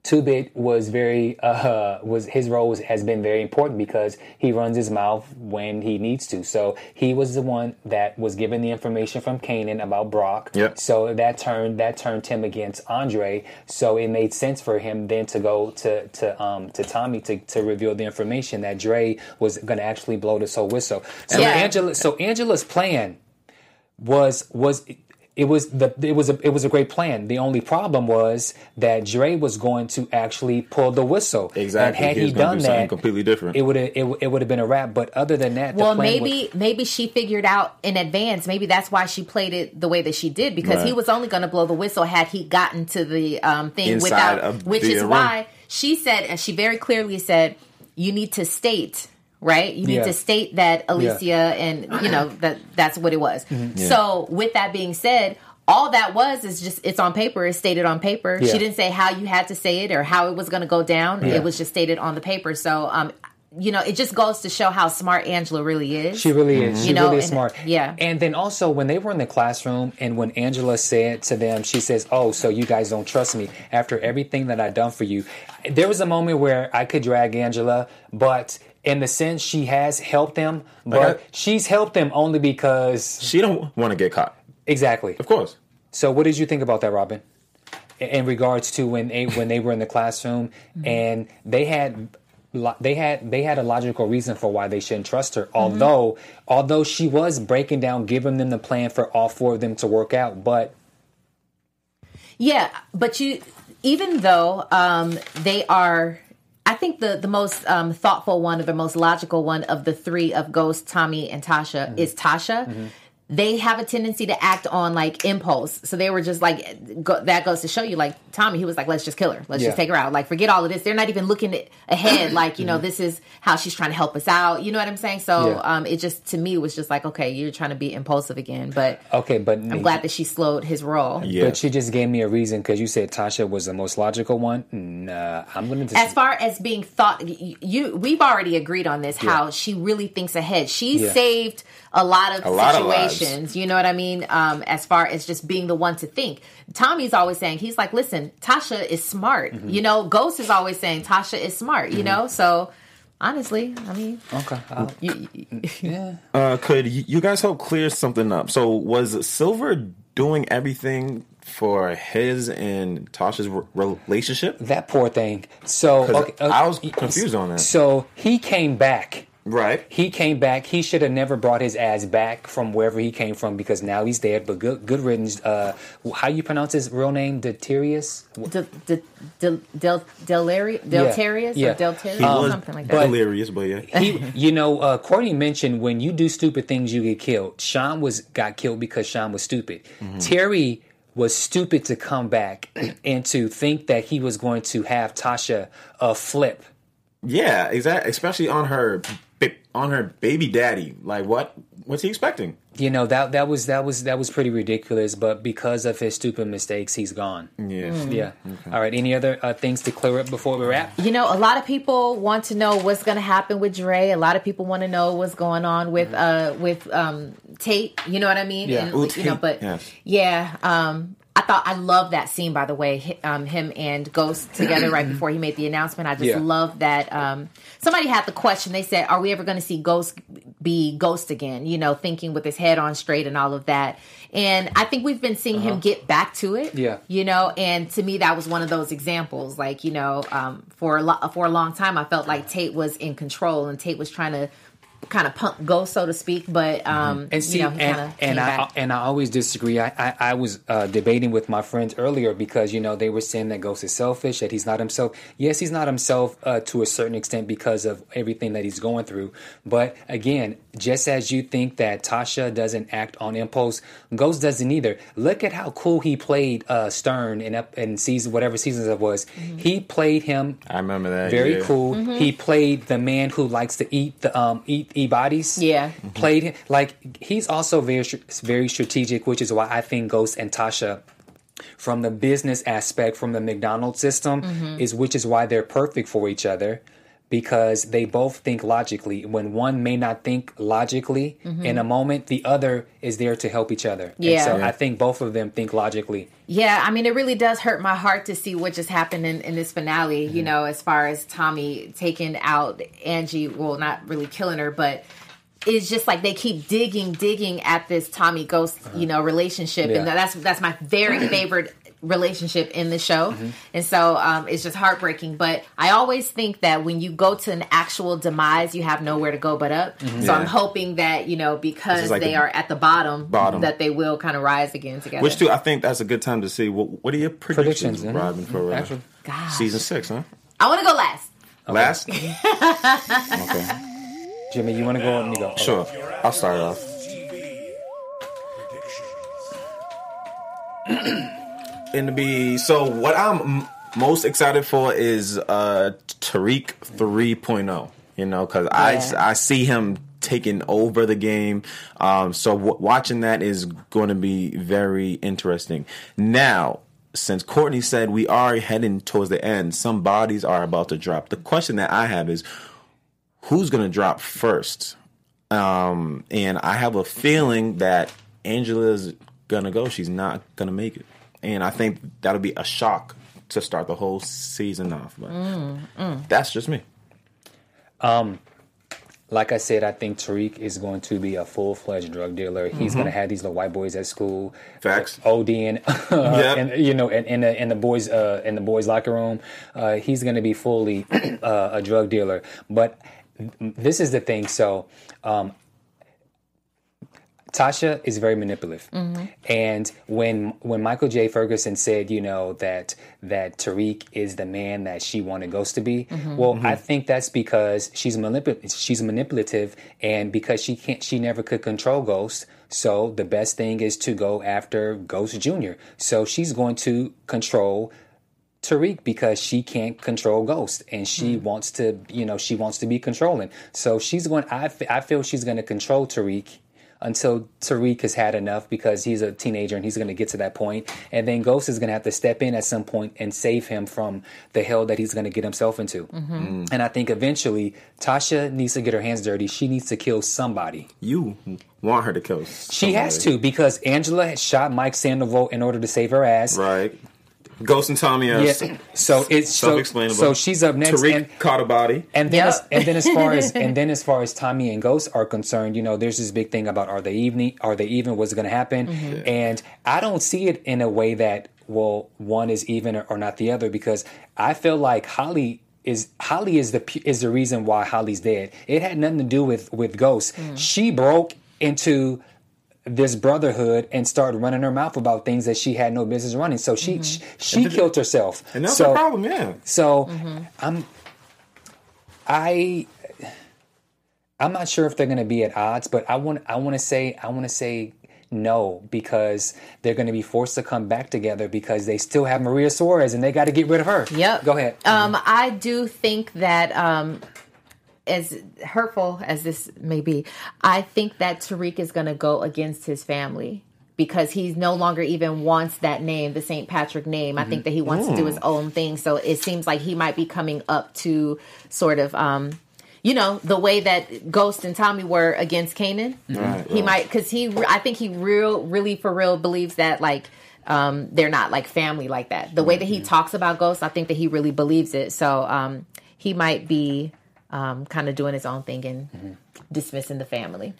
Two Bit was very uh, was his role was, has been very important because he runs his mouth when he needs to. So he was the one that was given the information from Kanan about Brock. Yep. So that turned that turned him against Andre. So it made sense for him then to go to to um to Tommy to, to reveal the information that Dre was going to actually blow this whole whistle. So Yeah. Angela, so Angela's plan was was it was the it was a it was a great plan. The only problem was that Dre was going to actually pull the whistle. Exactly. And had He he, done do that, completely different. It would have it, it would have been a wrap. But other than that, the well, plan maybe was, maybe she figured out in advance. Maybe that's why she played it the way that she did because he was only going to blow the whistle had he gotten to the um, thing Inside without. of Which the is room. why she said, and she very clearly said, "You need to state." Right, you need Yeah. to state that Alicia, Yeah. and you know that that's what it was. Mhm. Yeah. So, with that being said, all that was is just it's on paper. It's stated on paper. She didn't say how you had to say it or how it was going to go down. It was just stated on the paper. So, um, you know, it just goes to show how smart Angela really is. She really is. She know, really is and- smart. Yeah. And then also when they were in the classroom and when Angela said to them, she says, "Oh, so you guys don't trust me after everything that I done for you." There was a moment where I could drag Angela, but in the sense she has helped them, but Like I- she's helped them only because she don't want to get caught. Exactly. Of course. So what did you think about that, Robin? In- In regards to when they when they were in the classroom Mm-hmm. and they had they had they had a logical reason for why they shouldn't trust her. Mm-hmm. Although although she was breaking down, giving them the plan for all four of them to work out, but Yeah, but you, even though um, they are, I think the the most um, thoughtful one or the most logical one of the three of Ghost, Tommy, and Tasha is Tasha. They have a tendency to act on like impulse, so they were just like go, that goes to show you. Like Tommy, he was like, "Let's just kill her. Let's Yeah. just take her out. Like forget all of this. They're not even looking it ahead. Like you know, this is how she's trying to help us out. You know what I'm saying? So Yeah. um, it just to me was just like, okay, you're trying to be impulsive again, but okay, but I'm glad that she slowed his roll. But she just gave me a reason because you said Tasha was the most logical one. Nah, I'm gonna as far as being thought y- you we've already agreed on this how Yeah. she really thinks ahead she Yeah. saved a lot of A lot of situations you know what i mean um as far as just being the one to think tommy's always saying he's like listen tasha is smart Mm-hmm. you know ghost is always saying tasha is smart you Mhm. know so honestly i mean okay you, yeah Uh, could you guys help clear something up? So was Silver doing everything for his and Tasha's re- relationship? That poor thing. So okay, uh, I was confused on that. So he came back. Right. He came back. He should have never brought his ass back from wherever he came from because now he's dead. But good, good riddance. Uh, how you pronounce his real name? Deterius. Del, del, del, del, Delari- Deltarius or Deltarius He was something like that delirious, but yeah. he, you know, uh, Courtney mentioned when you do stupid things, you get killed. Sean was got killed because Sean was stupid. Mm-hmm. Terry was stupid to come back and to think that he was going to have Tasha uh, flip. Yeah, exactly. Especially on her ba- on her baby daddy. Like what? What's he expecting? You know that that was that was that was pretty ridiculous. But because of his stupid mistakes, he's gone. Yeah, Mm. yeah. All right. Any other uh, things to clear up before we wrap? You know, a lot of people want to know what's going to happen with Dre. A lot of people want to know what's going on with uh with um Tate. You know what I mean? Yeah. And, Ooh, you know, but yes. yeah, um I thought I love that scene by the way, um him and Ghost together right before he made the announcement. I just Yeah. love that um somebody had the question. They said, "Are we ever going to see Ghost be Ghost again?" You know, thinking with his head on straight and all of that. And I think we've been seeing Uh-huh. him get back to it Yeah. you know and to me that was one of those examples like you know um, for a lo- for a long time i felt like tate was in control and tate was trying to kind of pump ghost so to speak but um And see, you know he and, and I and I always disagree. I I, I was uh, debating with my friends earlier because you know they were saying that Ghost is selfish, that he's not himself. Yes, he's not himself uh, to a certain extent because of everything that he's going through. But again, just as you think that Tasha doesn't act on impulse, Ghost doesn't either. Look at how cool he played uh, Stern in up in season whatever seasons it was. He played him I remember that. very yeah. cool. Mm-hmm. He played the man who likes to eat the um eat e bodies. Yeah. played him like he's also very very strategic, which is why I think Ghost and Tasha. From the business aspect, from the McDonald's system, Mhm. is which is why they're perfect for each other, because they both think logically. When one may not think logically Mhm. in a moment, the other is there to help each other. And Yeah. so Yeah. I think both of them think logically. Yeah, I mean, it really does hurt my heart to see what just happened in, in this finale, you know, as far as Tommy taking out Angie, well, not really killing her, but it's just like they keep digging, digging at this Tommy Ghost, you know, relationship. And that's that's my very favorite relationship in the show. Mhm. And so um, it's just heartbreaking. But I always think that when you go to an actual demise, you have nowhere to go but up. Mhm. So I'm hoping that, you know, because like they the are at the bottom, bottom. that they will kind of rise again together. Which too, I think that's a good time to see what what are your predictions, Predictions. Robin, for uh, Actually. season six, huh? I want to go last. Last, okay. Jimmy, you want to go? Let me go. sure. I'll start off. and to be so, what I'm m- most excited for is uh Tariq 3.0. You know, because I I see him taking over the game. Um, so w- watching that is going to be very interesting. Now, since Courtney said we are heading towards the end, some bodies are about to drop. The question that I have is, who's going to drop first? Um, and I have a feeling that Angela's gonna go. She's not gonna make it, and I think that'll be a shock to start the whole season off. But Mm, mm. that's just me. Um, like I said, I think Tariq is going to be a full fledged drug dealer. He's Mhm. going to have these little white boys at school, facts, ODing, Yep. and you know, in, in the in the boys uh, in the boys locker room. Uh, he's going to be fully uh, a drug dealer. But this is the thing. So. Um, Tasha is very manipulative. Mhm. And when when Michael J. Ferguson said, you know, that that Tariq is the man that she wanted Ghost to be, Mhm. well, Mhm. I think that's because she's manipulative. She's manipulative, and because she can't, she never could control Ghost. So the best thing is to go after Ghost Junior. So she's going to control Tariq because she can't control Ghost and she wants to, you know, she wants to be controlling. So she's going. I I feel she's going to control Tariq until Tariq has had enough because he's a teenager and he's going to get to that point, and then Ghost is going to have to step in at some point and save him from the hell that he's going to get himself into. Mhm. And I think eventually Tasha needs to get her hands dirty. She needs to kill somebody. You want her to kill? She has to because Angela shot Mike Sandoval in order to save her ass. Right. Ghost and Tommy are Yeah. So it's so, self-explainable. so she's up next. Tariq and, caught a body. and then, as, and then as far as and then as far as Tommy and Ghost are concerned, you know, there's this big thing about are they even? Are they even? What's going to happen? Mhm. And I don't see it in a way that well, one is even or, or not the other because I feel like Holly is Holly is the is the reason why Holly's dead. It had nothing to do with with Ghost. Mm. She broke into this brotherhood and started running her mouth about things that she had no business running. So she she, she killed herself. And that's so, the problem, yeah. So I'm I I'm not sure if they're going to be at odds, but I want I want to say I want to say no because they're going to be forced to come back together because they still have Maria Suarez and they got to get rid of her. Yep. Go ahead. Um, I do think that um, as hurtful as this may be, I think that Tariq is going to go against his family because he no longer even wants that name, the St. Patrick name. I think that he wants to do his own thing. So it seems like he might be coming up to sort of. Um, you know the way that Ghost and Tommy were against Kanan. Right, he right. might because he. I think he real, really for real believes that like um, they're not like family like that. The way that he talks about Ghost, I think that he really believes it. So um, he might be um, kind of doing his own thing and dismissing the family.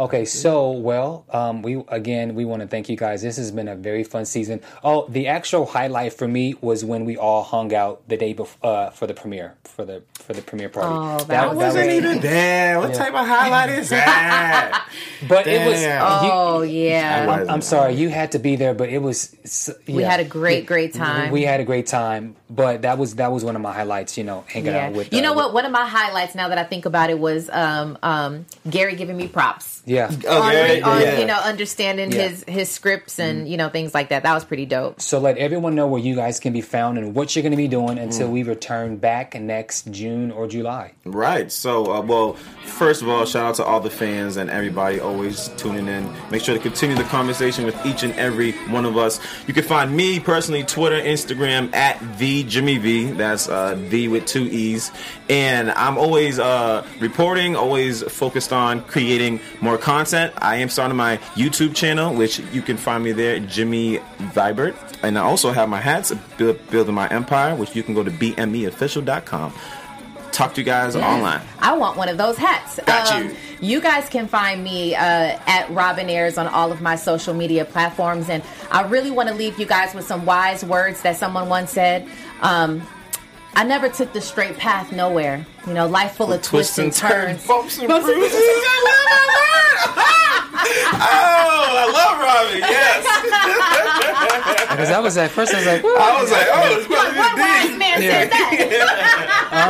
Okay, so well, um, we again we want to thank you guys. This has been a very fun season. Oh, the actual highlight for me was when we all hung out the day before uh, for the premiere for the for the premiere party. Oh, I wasn't even there. What Yeah. type of highlight is that? But it was. Damn. Oh yeah, I'm, I'm sorry, you had to be there, but it was. s- We had a great, great time. We had a great time, but that was that was one of my highlights. You know, hanging Yeah. out with. you uh, know with- what? One of my highlights now that I think about it was um, um, Gary giving me props. Yeah. on, yeah, on, yeah. you know understanding Yeah. his his scripts and you know things like that. That was pretty dope. So let everyone know where you guys can be found and what you're going to be doing until Mm. we return back next June or July. Right. So, uh, well, first of all, shout out to all the fans and everybody always always tuning in. Make sure to continue the conversation with each and every one of us. You can find me personally, Twitter, Instagram at the Jimmy V. That's uh, the with two E's. And I'm always uh, reporting, always focused on creating more content. I am starting my YouTube channel, which you can find me there, Jimmy Vibert. And I also have my hats, Build, Building My Empire, which you can go to bmeofficial.com. Talk to you guys online. I want one of those hats. Um, Got you. You guys can find me uh, at Robin Ayers on all of my social media platforms. And I really want to leave you guys with some wise words that someone once said. Um, I never took the straight path nowhere. You know, life full of twists and turns. And Bumps and bruises. oh, I love Robin. Yes. Because I was at first, I was like, I was like, oh, it's What, what wise man said that?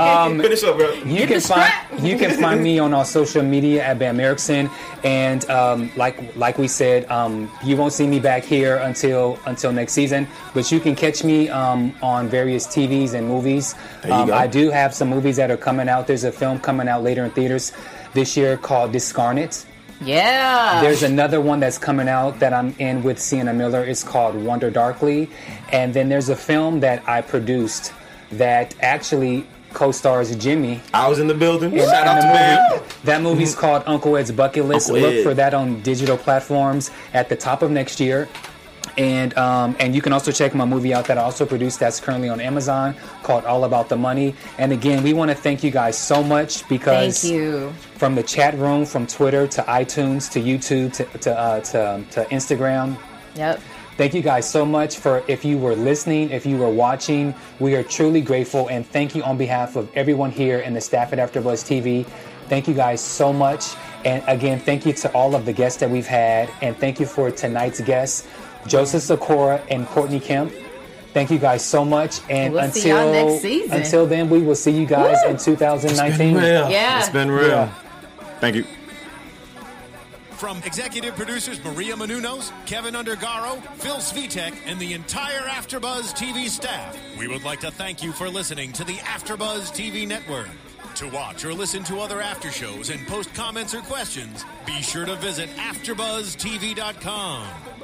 Um, Finish up, bro. You can find you can find me on our social media at Bam Ericsen, and um, like like we said, um, you won't see me back here until until next season. But you can catch me um, on various TVs and movies. There you Um, go. I do have some movies that are coming out. There's a film coming out later in theaters this year called Discarnate. Yeah. There's another one that's coming out that I'm in with Sienna Miller. It's called Wander Darkly. And then there's a film that I produced that actually co-stars Jimmy. I was in the building. In- Shout in out the to movie. Bam. That movie's called Uncle Ed's Bucket List. Uncle Look Ed. for that on digital platforms at the top of next year. And um, and you can also check my movie out that I also produced that's currently on Amazon called All About the Money. And again, we want to thank you guys so much because Thank you. from the chat room, from Twitter to iTunes to YouTube to to, uh, to, to Instagram. Yep. Thank you guys so much for if you were listening, if you were watching. We are truly grateful and thank you on behalf of everyone here and the staff at AfterBuzz TV. Thank you guys so much. And again, thank you to all of the guests that we've had. And thank you for tonight's guests, Joseph Sikora and Courtney Kemp. Thank you guys so much. And We'll until see y'all next season. until then, we will see you guys Woo! in 2019. It's been real. Yeah. It's been real. Yeah. Thank you. From executive producers Maria Menounos, Kevin Undergaro, Phil Svitek, and the entire AfterBuzz TV staff, we would like to thank you for listening to the AfterBuzz TV network. To watch or listen to other after shows and post comments or questions, be sure to visit AfterBuzzTV.com.